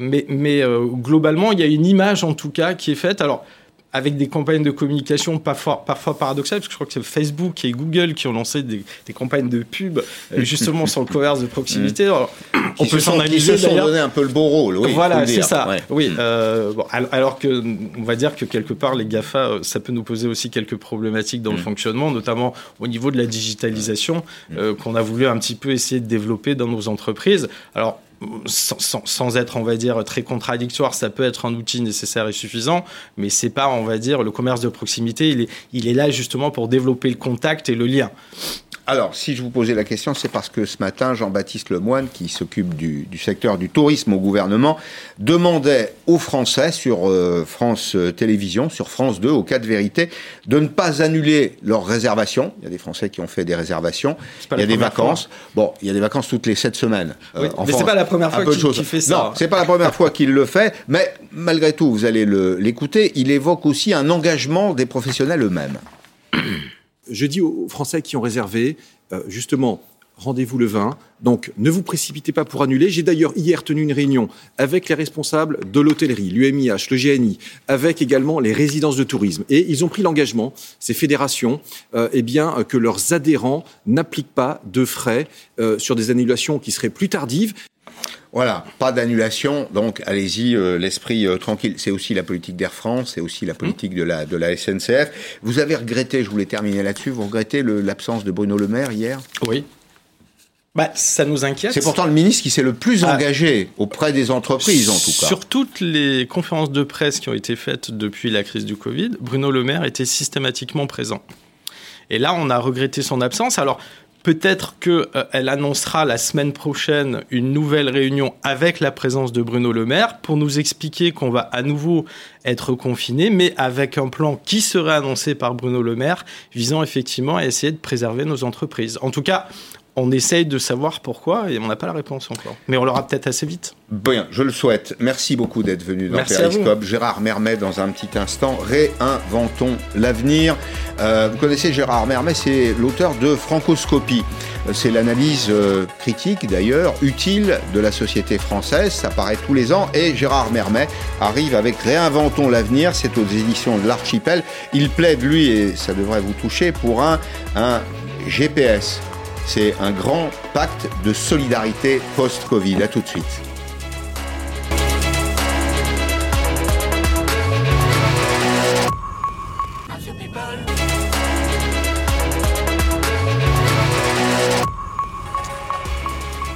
S4: mais, mais globalement, il y a une image en tout cas qui est faite. Alors avec des campagnes de communication parfois, parfois paradoxales, parce que je crois que c'est Facebook et Google qui ont lancé des, campagnes de pub euh, justement sur le commerce de proximité.
S1: on peut s'en. Ils se sont donné un peu le beau rôle. Oui,
S4: voilà, c'est ça. Oui, euh, bon, alors que on va dire que quelque part les Gafa, euh, ça peut nous poser aussi quelques problématiques dans le mm. fonctionnement, notamment au niveau de la digitalisation mm. qu'on a voulu un petit peu essayer de développer dans nos entreprises. Alors sans, être, on va dire, très contradictoire, ça peut être un outil nécessaire et suffisant, mais c'est pas, on va dire, le commerce de proximité, il est, il est là justement pour développer le contact et le lien.
S1: Alors, si je vous posais la question, c'est parce que ce matin, Jean-Baptiste Lemoine, qui s'occupe du, secteur du tourisme au gouvernement, demandait aux Français sur euh, France Télévisions, sur France 2, au cas de vérité, de ne pas annuler leurs réservations. Il y a des Français qui ont fait des réservations. Il y a des vacances. Bon, il y a des vacances toutes les sept semaines.
S4: Euh, mais c'est pas la première fois qu'il fait ça.
S1: Non, c'est pas la première fois qu'il le fait. Mais malgré tout, vous allez l'écouter. Il évoque aussi un engagement des professionnels eux-mêmes.
S9: je dis aux Français qui ont réservé, euh, justement, rendez-vous le 20. Donc, ne vous précipitez pas pour annuler. J'ai d'ailleurs hier tenu une réunion avec les responsables de l'hôtellerie, l'UMIH, le GNI, avec également les résidences de tourisme. Et ils ont pris l'engagement, ces fédérations, euh, eh bien, que leurs adhérents n'appliquent pas de frais euh, sur des annulations qui seraient plus tardives.
S1: Voilà, pas d'annulation, donc allez-y, euh, l'esprit euh, tranquille. C'est aussi la politique d'Air France, c'est aussi la politique de la, de la SNCF. Vous avez regretté, je voulais terminer là-dessus, vous regrettez l'absence de Bruno Le Maire hier?
S4: Oui. Bah, ça nous inquiète.
S1: C'est pourtant le ministre qui s'est le plus ah. engagé auprès des entreprises, en tout cas.
S4: Sur toutes les conférences de presse qui ont été faites depuis la crise du Covid, Bruno Le Maire était systématiquement présent. Et là, on a regretté son absence. Alors, Peut-être qu'elle euh, annoncera la semaine prochaine une nouvelle réunion avec la présence de Bruno Le Maire pour nous expliquer qu'on va à nouveau être confiné, mais avec un plan qui serait annoncé par Bruno Le Maire visant effectivement à essayer de préserver nos entreprises. En tout cas, on essaye de savoir pourquoi et on n'a pas la réponse encore. Mais on l'aura peut-être assez vite.
S1: Bien, je le souhaite. Merci beaucoup d'être venu dans Periscope. Gérard Mermet, dans un petit instant, réinventons l'avenir. Euh, vous connaissez Gérard Mermet, c'est l'auteur de Francoscopie. C'est l'analyse euh, critique, d'ailleurs, utile de la société française. Ça paraît tous les ans. Et Gérard Mermet arrive avec Réinventons l'avenir. C'est aux éditions de l'Archipel. Il plaide, lui, et ça devrait vous toucher, pour un, un GPS c'est un grand pacte de solidarité post-Covid. A tout de suite.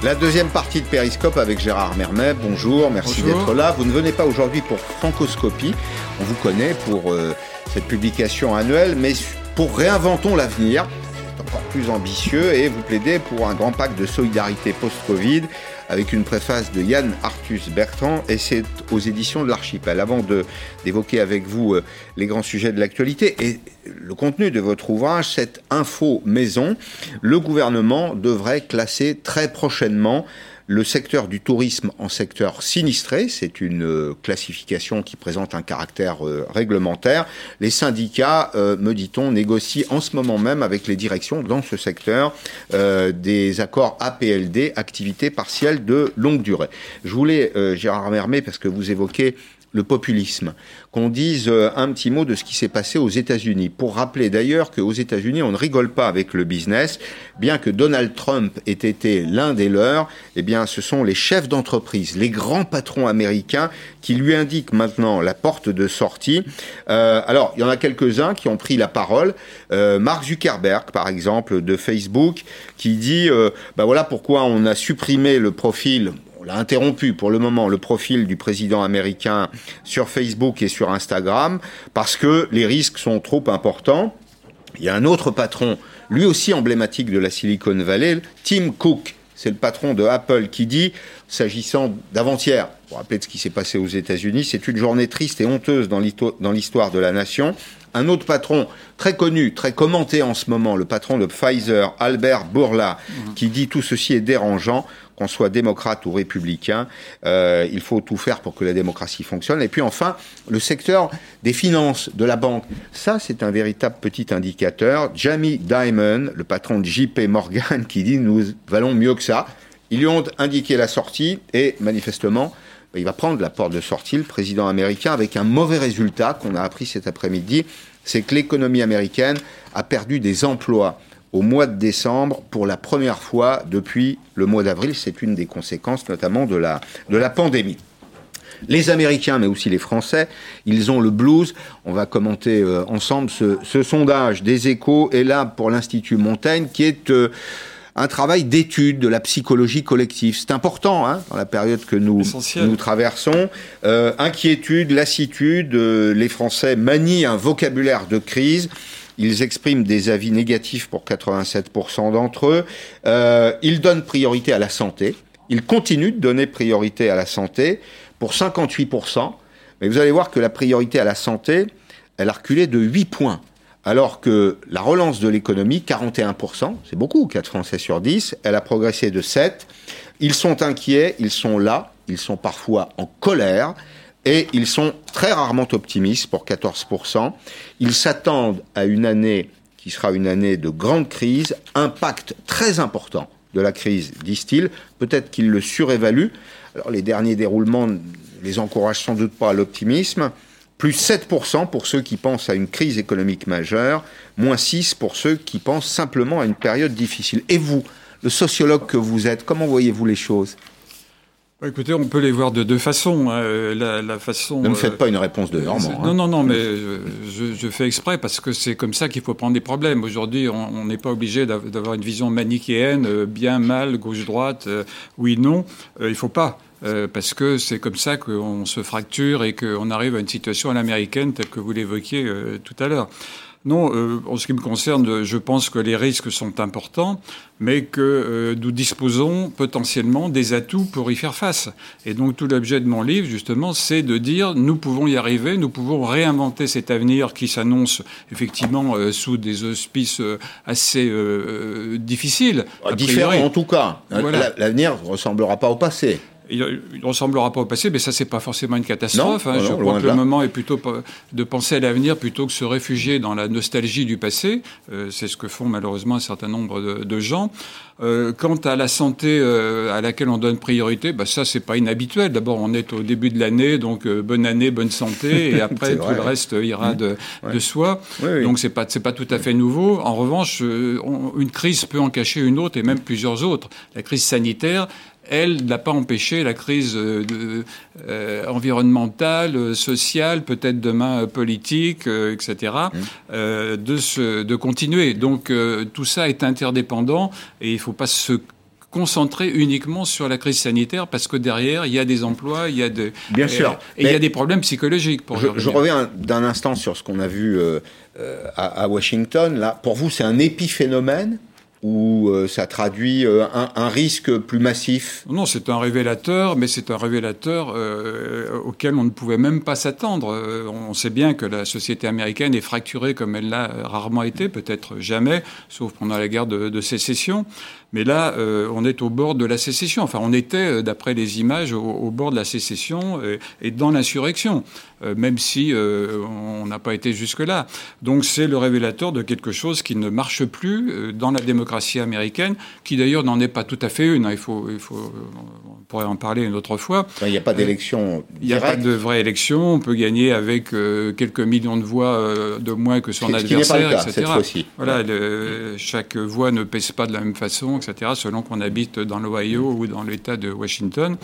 S1: La deuxième partie de Périscope avec Gérard Mermet. Bonjour, merci d'être là. Vous ne venez pas aujourd'hui pour Francoscopie. On vous connaît pour euh, cette publication annuelle, mais pour Réinventons l'avenir plus ambitieux et vous plaidez pour un grand pacte de solidarité post-Covid avec une préface de Yann Arthus Bertrand et c'est aux éditions de l'Archipel. Avant d'évoquer avec vous euh, les grands sujets de l'actualité et le contenu de votre ouvrage, cette info maison, le gouvernement devrait classer très prochainement le secteur du tourisme en secteur sinistré, c'est une euh, classification qui présente un caractère euh, réglementaire. Les syndicats, euh, me dit-on, négocient en ce moment même avec les directions dans ce secteur des accords APLD, activités partielles de longue durée. Je voulais, Gérard Mermet, parce que vous évoquez le populisme, qu'on dise euh, un petit mot de ce qui s'est passé aux États-Unis. Pour rappeler d'ailleurs qu'aux États-Unis, on ne rigole pas avec le business, bien que Donald Trump ait été l'un des leurs. Eh bien, ce sont les chefs d'entreprise, les grands patrons américains, qui lui indiquent maintenant la porte de sortie. Euh, alors, il y en a quelques-uns qui ont pris la parole. Euh, Mark Zuckerberg, par exemple, de Facebook, qui dit, euh, bah voilà pourquoi on a supprimé le profil on l'a interrompu pour le moment le profil du président américain sur Facebook et sur Instagram parce que les risques sont trop importants. Il y a un autre patron, lui aussi emblématique de la Silicon Valley, Tim Cook, c'est le patron de Apple qui dit, s'agissant d'avant-hier, pour rappeler de ce qui s'est passé aux États-Unis, c'est une journée triste et honteuse dans l'histoire de la nation. Un autre patron très connu, très commenté en ce moment, le patron de Pfizer, Albert Bourla, mmh. qui dit tout ceci est dérangeant qu'on soit démocrate ou républicain, euh, il faut tout faire pour que la démocratie fonctionne. Et puis enfin, le secteur des finances, de la banque, ça c'est un véritable petit indicateur. Jamie Dimon, le patron de JP Morgan, qui dit nous valons mieux que ça. Ils lui ont indiqué la sortie et manifestement, il va prendre la porte de sortie, le président américain, avec un mauvais résultat qu'on a appris cet après-midi, c'est que l'économie américaine a perdu des emplois au mois de décembre pour la première fois depuis le mois d'avril. C'est une des conséquences notamment de la, de la pandémie. Les Américains, mais aussi les Français, ils ont le blues. On va commenter euh, ensemble ce, ce, sondage des échos et là pour l'Institut Montaigne qui est... Euh, un travail d'étude de la psychologie collective. C'est important hein, dans la période que nous, nous traversons. Euh, inquiétude, lassitude, les Français manient un vocabulaire de crise. Ils expriment des avis négatifs pour 87% d'entre eux. Euh, ils donnent priorité à la santé. Ils continuent de donner priorité à la santé pour 58%. Mais vous allez voir que la priorité à la santé, elle a reculé de 8 points. Alors que la relance de l'économie, 41%, c'est beaucoup, 4 Français sur 10, elle a progressé de 7. Ils sont inquiets, ils sont là, ils sont parfois en colère. Et ils sont très rarement optimistes pour 14%. Ils s'attendent à une année qui sera une année de grande crise, impact très important de la crise, disent-ils. Peut-être qu'ils le surévaluent. Alors les derniers déroulements les encouragent sans doute pas à l'optimisme. Plus 7% pour ceux qui pensent à une crise économique majeure, moins 6% pour ceux qui pensent simplement à une période difficile. Et vous, le sociologue que vous êtes, comment voyez-vous les choses?
S10: Écoutez, on peut les voir de deux façons. Hein. La, façon
S1: ne me faites pas une réponse de Normand.
S10: Non, hein. non, non, mais je, fais exprès parce que c'est comme ça qu'il faut prendre des problèmes. Aujourd'hui, on n'est pas obligé d'avoir une vision manichéenne, euh, bien, mal, gauche-droite, euh, oui, non. Euh, il ne faut pas. parce que c'est comme ça qu'on se fracture et qu'on arrive à une situation à l'américaine telle que vous l'évoquiez tout à l'heure. Non, euh, en ce qui me concerne, je pense que les risques sont importants, mais que euh, nous disposons potentiellement des atouts pour y faire face. Et donc tout l'objet de mon livre, justement, c'est de dire nous pouvons y arriver, nous pouvons réinventer cet avenir qui s'annonce effectivement euh, sous des auspices assez difficiles.
S1: Différents en tout cas. L'avenir ne ressemblera pas au passé
S10: il ne ressemblera pas au passé, mais ça, c'est pas forcément une catastrophe. Hein. Je crois que le moment est plutôt de penser à l'avenir plutôt que se réfugier dans la nostalgie du passé. Euh, c'est ce que font malheureusement un certain nombre de, gens. Euh, quant à la santé euh, à laquelle on donne priorité, bah ça c'est pas inhabituel. D'abord on est au début de l'année, donc bonne année, bonne santé, et après tout le reste ira de, de soi. Donc c'est pas c'est pas tout à fait nouveau. En revanche, une crise peut en cacher une autre et même plusieurs autres. La crise sanitaire, elle n'a pas empêché la crise euh, euh, environnementale, euh, sociale, peut-être demain politique, etc., mmh. de, de continuer. Donc tout ça est interdépendant et il ne faut pas se concentrer uniquement sur la crise sanitaire parce que derrière, il y a des emplois, il y a des...
S1: Bien sûr.
S10: Et il y a des problèmes psychologiques. Pour
S1: je, reviens d'un instant sur ce qu'on a vu à, à, Washington. Là, pour vous, c'est un épiphénomène ou euh, ça traduit euh, un, risque plus massif
S10: Non, c'est un révélateur, mais c'est un révélateur euh, auquel on ne pouvait même pas s'attendre. on sait bien que la société américaine est fracturée comme elle l'a rarement été, peut-être jamais, sauf pendant la guerre de, de sécession. Mais là, euh, on est au bord de la sécession. Enfin, on était, euh, d'après les images, au, bord de la sécession et, dans l'insurrection, euh, même si on n'a pas été jusque-là. Donc c'est le révélateur de quelque chose qui ne marche plus dans la démocratie américaine, qui d'ailleurs n'en est pas tout à fait une. Hein. Il faut, il faut, pourrait en parler une autre fois.
S1: Il n'y a pas d'élection.
S10: Il n'y a pas de vraie élection. On peut gagner avec quelques millions de voix de moins que son adversaire,
S1: etc. Cette.
S10: Voilà, chaque voix ne pèse pas de la même façon selon qu'on habite dans l'Ohio ou dans l'État de Washington.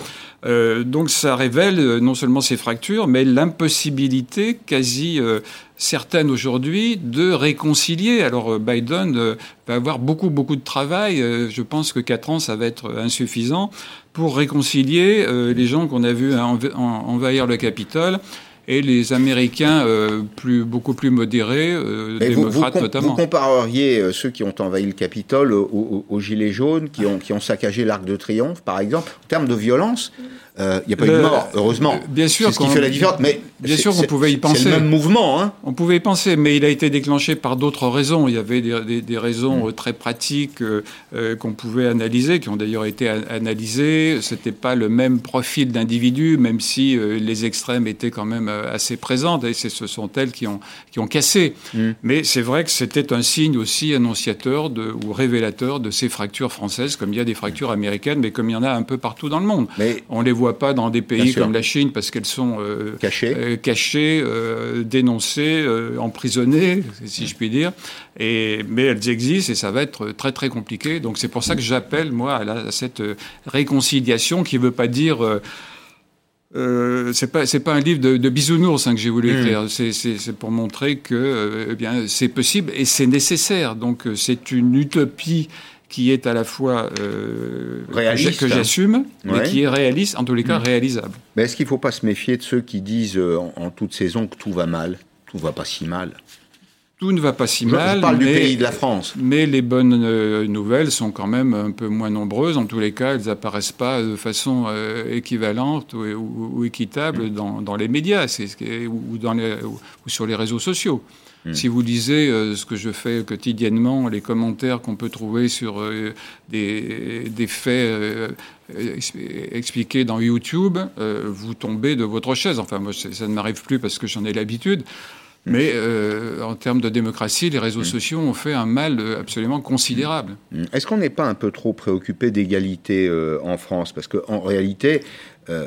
S10: Euh, donc ça révèle euh, non seulement ces fractures, mais l'impossibilité quasi euh, certaine aujourd'hui de réconcilier. Alors Biden va avoir beaucoup, beaucoup de travail. je pense que quatre ans, ça va être insuffisant pour réconcilier les gens qu'on a vus envahir le Capitole et les Américains euh, plus, beaucoup plus modérés, euh, démocrates
S1: vous,
S10: notamment.
S1: Vous compareriez euh, ceux qui ont envahi le Capitole aux, aux Gilets jaunes, qui ont, qui ont saccagé l'Arc de Triomphe, par exemple, en termes de violence il euh, n'y a pas eu de mort, heureusement.
S10: Bien sûr.
S1: C'est ce qui fait la différence. Mais
S10: bien sûr, on pouvait y penser.
S1: C'est le même mouvement. Hein.
S10: On pouvait y penser, mais il a été déclenché par d'autres raisons. Il y avait des, des, raisons mm. euh, très pratiques euh, qu'on pouvait analyser, qui ont d'ailleurs été analysées. C'était pas le même profil d'individu, même si les extrêmes étaient quand même assez présentes. Et ce sont elles qui ont, qui ont cassé. Mm. Mais c'est vrai que c'était un signe aussi annonciateur de, ou révélateur de ces fractures françaises, comme il y a des fractures américaines, mais comme il y en a un peu partout dans le monde. Mais on les voit pas dans des pays comme la Chine parce qu'elles sont euh,
S1: cachées,
S10: euh, cachées euh, dénoncées, emprisonnées, si je puis dire. Et, mais elles existent et ça va être très très compliqué. Donc c'est pour ça que j'appelle moi à, cette réconciliation qui ne veut pas dire euh, c'est pas c'est pas un livre de, bisounours hein, que j'ai voulu hmm. écrire. C'est pour montrer que eh bien c'est possible et c'est nécessaire. Donc c'est une utopie qui est à la fois
S1: euh,
S10: que j'assume, mais qui est réaliste, en tous les cas mm. réalisable.
S1: Mais est-ce qu'il ne faut pas se méfier de ceux qui disent euh, en, toute saison que tout va mal Tout va pas si mal?
S10: Tout ne va pas si mal.
S1: Je parle du pays de la France.
S10: Mais les bonnes euh, nouvelles sont quand même un peu moins nombreuses. En tous les cas, elles n'apparaissent pas de façon équivalente ou, équitable mm. dans, dans, les médias ou, dans les, ou sur les réseaux sociaux. Hmm. Si vous lisez euh, ce que je fais quotidiennement, les commentaires qu'on peut trouver sur euh, des, faits euh, expliqués dans YouTube, vous tombez de votre chaise. Enfin, moi, ça ne m'arrive plus parce que j'en ai l'habitude. Mais euh, en termes de démocratie, les réseaux sociaux ont fait un mal absolument considérable.
S1: Est-ce qu'on n'est pas un peu trop préoccupé d'égalité en France? Parce qu'en réalité,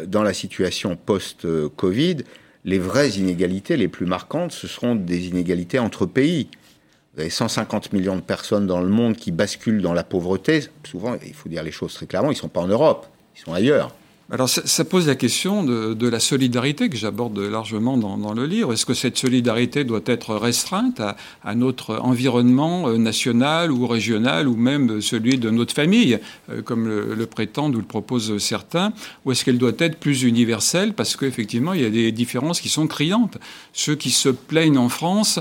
S1: dans la situation post-Covid, les vraies inégalités les plus marquantes, ce seront des inégalités entre pays. Vous avez 150 millions de personnes dans le monde qui basculent dans la pauvreté. Souvent, il faut dire les choses très clairement, ils ne sont pas en Europe, ils sont ailleurs.
S10: Alors ça, pose la question de, la solidarité que j'aborde largement dans, le livre. Est-ce que cette solidarité doit être restreinte à, notre environnement euh, national ou régional ou même celui de notre famille, euh, comme le, le, prétendent ou le proposent certains, ou est-ce qu'elle doit être plus universelle parce qu'effectivement il y a des différences qui sont criantes. Ceux qui se plaignent en France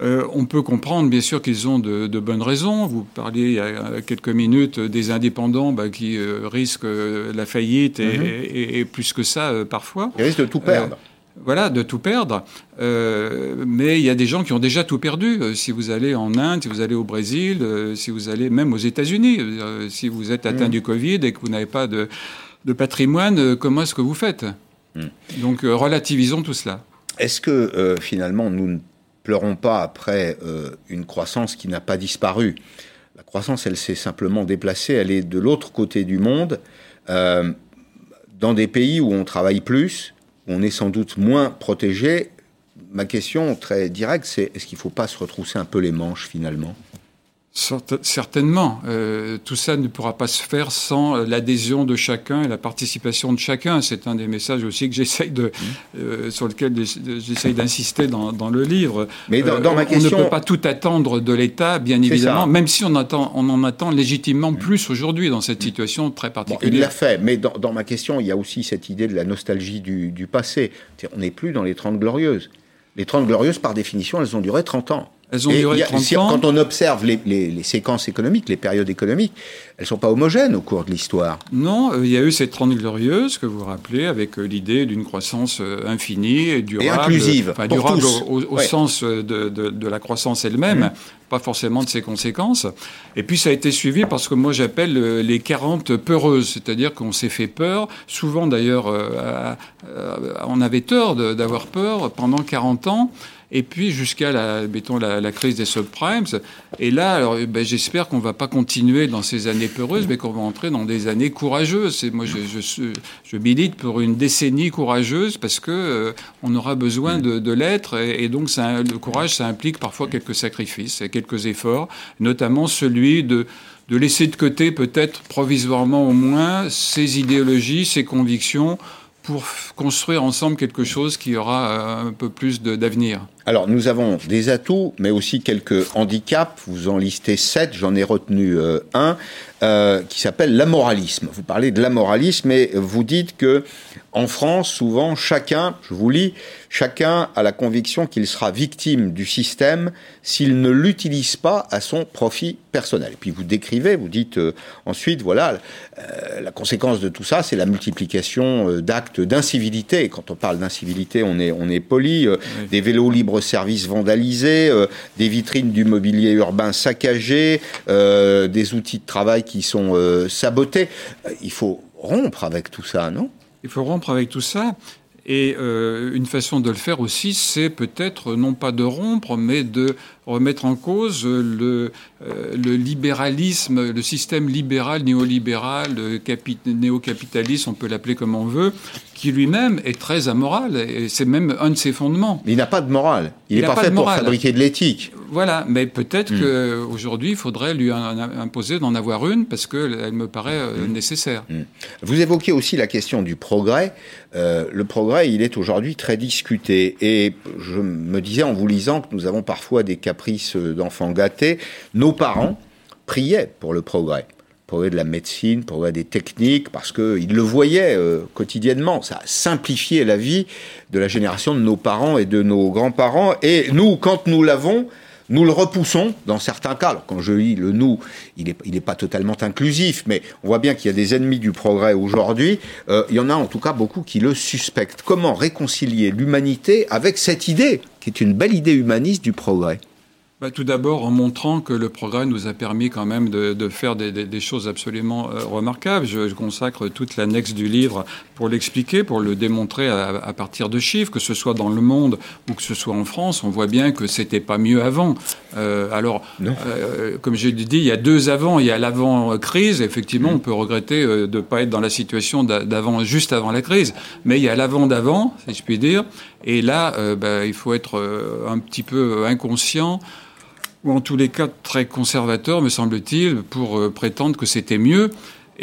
S10: euh, on peut comprendre, bien sûr, qu'ils ont de, bonnes raisons. Vous parliez il y a quelques minutes des indépendants bah, qui euh, risquent euh, la faillite et, mhm. plus que ça parfois.
S1: Ils risquent de tout perdre.
S10: voilà, de tout perdre. mais il y a des gens qui ont déjà tout perdu. si vous allez en Inde, si vous allez au Brésil, si vous allez même aux États-Unis, si vous êtes atteint mhm. du Covid et que vous n'avez pas de, patrimoine, comment est-ce que vous faites? Mhm. Donc relativisons tout cela.
S1: Est-ce que finalement nous pleurons pas après euh, une croissance qui n'a pas disparu. La croissance, elle s'est simplement déplacée, elle est de l'autre côté du monde, euh, dans des pays où on travaille plus, où on est sans doute moins protégé. Ma question très directe, c'est est-ce qu'il ne faut pas se retrousser un peu les manches finalement?
S10: Certainement. Euh, tout ça ne pourra pas se faire sans euh, l'adhésion de chacun et la participation de chacun. C'est un des messages aussi que j'essaye de, euh, sur lequel j'essaye d'insister dans, dans, le livre.
S1: Mais dans, ma question...
S10: On ne peut pas tout attendre de l'État, bien évidemment, même si on, attend, on en attend légitimement mmh. plus aujourd'hui dans cette situation très particulière.
S1: il l'a fait, mais dans, dans, ma question, il y a aussi cette idée de la nostalgie du, du passé. On n'est plus dans les Trente Glorieuses. Les Trente Glorieuses, par définition, elles ont duré 30 ans.
S10: Elles ont duré 30 ans.
S1: Quand on observe les, séquences économiques, les périodes économiques, elles ne sont pas homogènes au cours de l'histoire.
S10: Non, euh, il y a eu cette Trente Glorieuses, que vous rappelez, avec euh, l'idée d'une croissance euh, infinie et durable.
S1: Et inclusive.
S10: Enfin, durable au, sens de, la croissance elle-même. Mmh. pas forcément de ses conséquences. Et puis ça a été suivi parce que moi j'appelle les 40 peureuses, c'est-à-dire qu'on s'est fait peur. Souvent d'ailleurs, on avait tort d'avoir peur pendant 40 ans et puis jusqu'à la, mettons, la, crise des subprimes. Et là, alors, ben, j'espère qu'on va pas continuer dans ces années peureuses, mais qu'on va entrer dans des années courageuses. Moi, je, milite pour une décennie courageuse parce que euh, on aura besoin de, l'être. Et, donc, le courage, ça implique parfois quelques sacrifices et quelques efforts, notamment celui de laisser de côté peut-être provisoirement au moins ses idéologies, ses convictions pour construire ensemble quelque chose qui aura euh, un peu plus d'avenir
S1: Alors, nous avons des atouts, mais aussi quelques handicaps. Vous en listez sept, j'en ai retenu euh, un, euh, qui s'appelle l'amoralisme. Vous parlez de l'amoralisme et vous dites que en France, souvent, chacun, je vous lis, chacun a la conviction qu'il sera victime du système s'il ne l'utilise pas à son profit personnel. Et puis vous décrivez, vous dites euh, ensuite, voilà, euh, la conséquence de tout ça, c'est la multiplication euh, d'actes d'incivilité. Quand on parle d'incivilité, on est, on est poli. Des vélos libre-service vandalisés, des vitrines du mobilier urbain saccagées, des outils de travail qui sont sabotés. il faut rompre avec tout ça, non?
S10: Il faut rompre avec tout ça. Et euh, une façon de le faire aussi, c'est peut-être non pas de rompre, mais de remettre en cause le, euh, le libéralisme, le système libéral, néolibéral, néo-capitaliste, on peut l'appeler comme on veut, qui lui-même est très amoral, et c'est même un de ses fondements.
S1: il n'a pas de morale. Il n'est pas, fait pour fabriquer de l'éthique.
S10: Voilà, mais peut-être hmm. qu'aujourd'hui, il faudrait lui imposer d'en avoir une, parce qu'elle me paraît euh, hmm. nécessaire. Hmm.
S1: Vous évoquez aussi la question du progrès. Euh, le progrès, il est aujourd'hui très discuté. Et je me disais en vous lisant que nous avons parfois des caprices d'enfants gâtés. Nos parents priaient pour le progrès progrès de la médecine, progrès des techniques, parce qu'ils le voyaient euh, quotidiennement. Ça a simplifié la vie de la génération de nos parents et de nos grands-parents. Et nous, quand nous l'avons, nous le repoussons dans certains cas. quand je lis le nous, il n'est pas totalement inclusif, mais on voit bien qu'il y a des ennemis du progrès aujourd'hui. Euh, il y en a en tout cas beaucoup qui le suspectent. Comment réconcilier l'humanité avec cette idée, qui est une belle idée humaniste du progrès?
S10: Bah, tout d'abord en montrant que le progrès nous a permis quand même de, de faire des, des, des, choses absolument euh, remarquables. Je, je, consacre toute l'annexe du livre pour l'expliquer, pour le démontrer à, à, partir de chiffres, que ce soit dans le monde ou que ce soit en France. On voit bien que c'était pas mieux avant. Euh, alors, euh, comme j'ai dit, il y a deux avant. Il y a l'avant-crise. Effectivement, mmh. on peut regretter euh, de ne pas être dans la situation d'avant, juste avant la crise. Mais il y a l'avant d'avant, si je puis dire. Et là, euh, bah, il faut être un petit peu inconscient ou en tous les cas très conservateur, me semble-t-il, pour euh, prétendre que c'était mieux.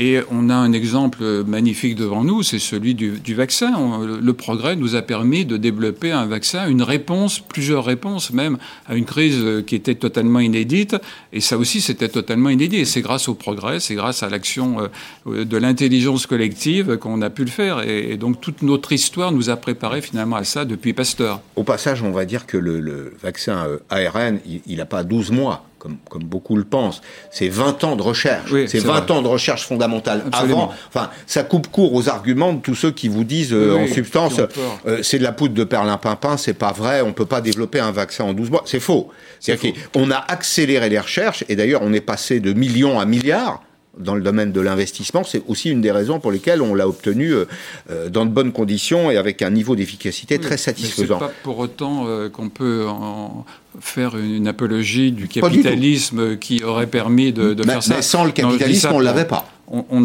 S10: Et on a un exemple magnifique devant nous, c'est celui du, vaccin. le progrès nous a permis de développer un vaccin, une réponse, plusieurs réponses même, à une crise qui était totalement inédite. Et ça aussi, c'était totalement inédit. Et c'est grâce au progrès, c'est grâce à l'action euh, de l'intelligence collective qu'on a pu le faire. Et, et, donc toute notre histoire nous a préparé finalement à ça depuis Pasteur.
S1: Au passage, on va dire que le, le vaccin euh, ARN, il n'a pas 12 mois comme, comme, beaucoup le pensent. C'est 20 ans de recherche. Oui, c'est 20 vrai. ans de recherche fondamentale. Absolument. Avant, enfin, ça coupe court aux arguments de tous ceux qui vous disent, euh, oui, en substance, euh, c'est de la poudre de perlimpinpin, c'est pas vrai, on peut pas développer un vaccin en 12 mois. C'est faux. C'est-à-dire qu'on a accéléré les recherches, et d'ailleurs, on est passé de millions à milliards dans le domaine de l'investissement, c'est aussi une des raisons pour lesquelles on l'a obtenu euh, dans de bonnes conditions et avec un niveau d'efficacité oui, très satisfaisant.
S10: Mais pas pour autant euh, qu'on peut en faire une apologie du capitalisme du qui aurait permis de, de
S1: mais,
S10: faire ça.
S1: Mais sans le capitalisme, non, on l'avait pas.
S10: On, on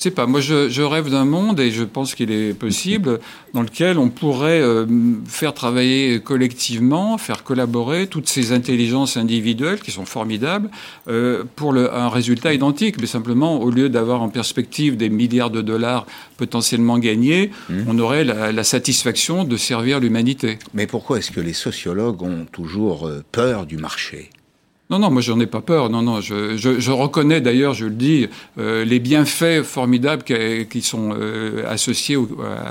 S10: je sais pas, moi je, je rêve d'un monde, et je pense qu'il est possible, dans lequel on pourrait euh, faire travailler collectivement, faire collaborer toutes ces intelligences individuelles qui sont formidables euh, pour le, un résultat identique. Mais simplement, au lieu d'avoir en perspective des milliards de dollars potentiellement gagnés, mmh. on aurait la, la, satisfaction de servir l'humanité.
S1: Mais pourquoi est-ce que les sociologues ont toujours euh, peur du marché?
S10: Non, non, moi j'en ai pas peur. Non, non, je, je, je reconnais d'ailleurs, je le dis, euh, les bienfaits formidables qui, qui sont euh, associés au,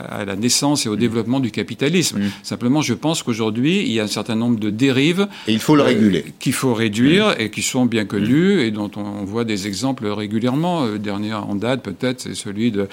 S10: à la naissance et au mmh. développement du capitalisme. Mmh. Simplement, je pense qu'aujourd'hui, il y a un certain nombre de dérives.
S1: Et il faut le réguler.
S10: Euh, qu'il faut réduire mmh. et qui sont bien connues et dont on, voit des exemples régulièrement. Euh, dernier en date, peut-être, c'est celui de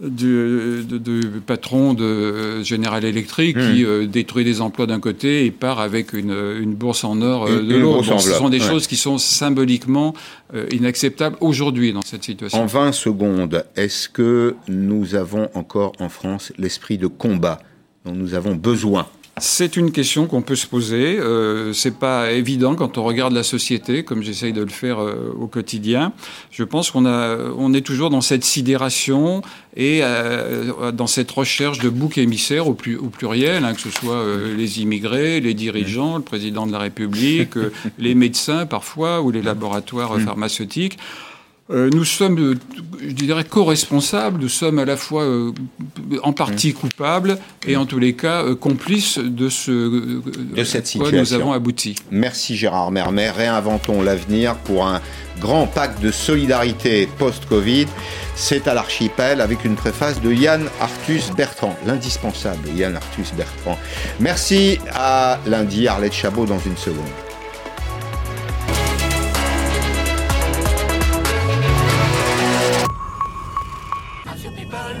S10: du, du, patron de General Electric mmh. qui euh, détruit des emplois d'un côté et part avec une, une bourse en or euh, de l'autre. Bon, ce sont des ouais. choses qui sont symboliquement euh, inacceptables aujourd'hui dans cette situation.
S1: En 20 secondes, est-ce que nous avons encore en France l'esprit de combat dont nous avons besoin?
S10: C'est une question qu'on peut se poser. Euh, c'est pas évident quand on regarde la société, comme j'essaye de le faire euh, au quotidien. Je pense qu'on a, on est toujours dans cette sidération et euh, dans cette recherche de boucs émissaires au, plus, au pluriel, hein, que ce soit euh, les immigrés, les dirigeants, le président de la République, euh, les médecins parfois ou les laboratoires mm. pharmaceutiques. Euh, nous sommes, euh, je dirais, co-responsables, nous sommes à la fois euh, en partie mmh. coupables et en tous les cas euh, complices de ce
S1: de cette
S10: quoi
S1: situation.
S10: nous avons abouti.
S1: Merci Gérard Mermet, réinventons l'avenir pour un grand pacte de solidarité post-Covid. C'est à l'archipel avec une préface de Yann Arthus Bertrand, l'indispensable Yann Arthus Bertrand. Merci à lundi Arlette Chabot dans une seconde.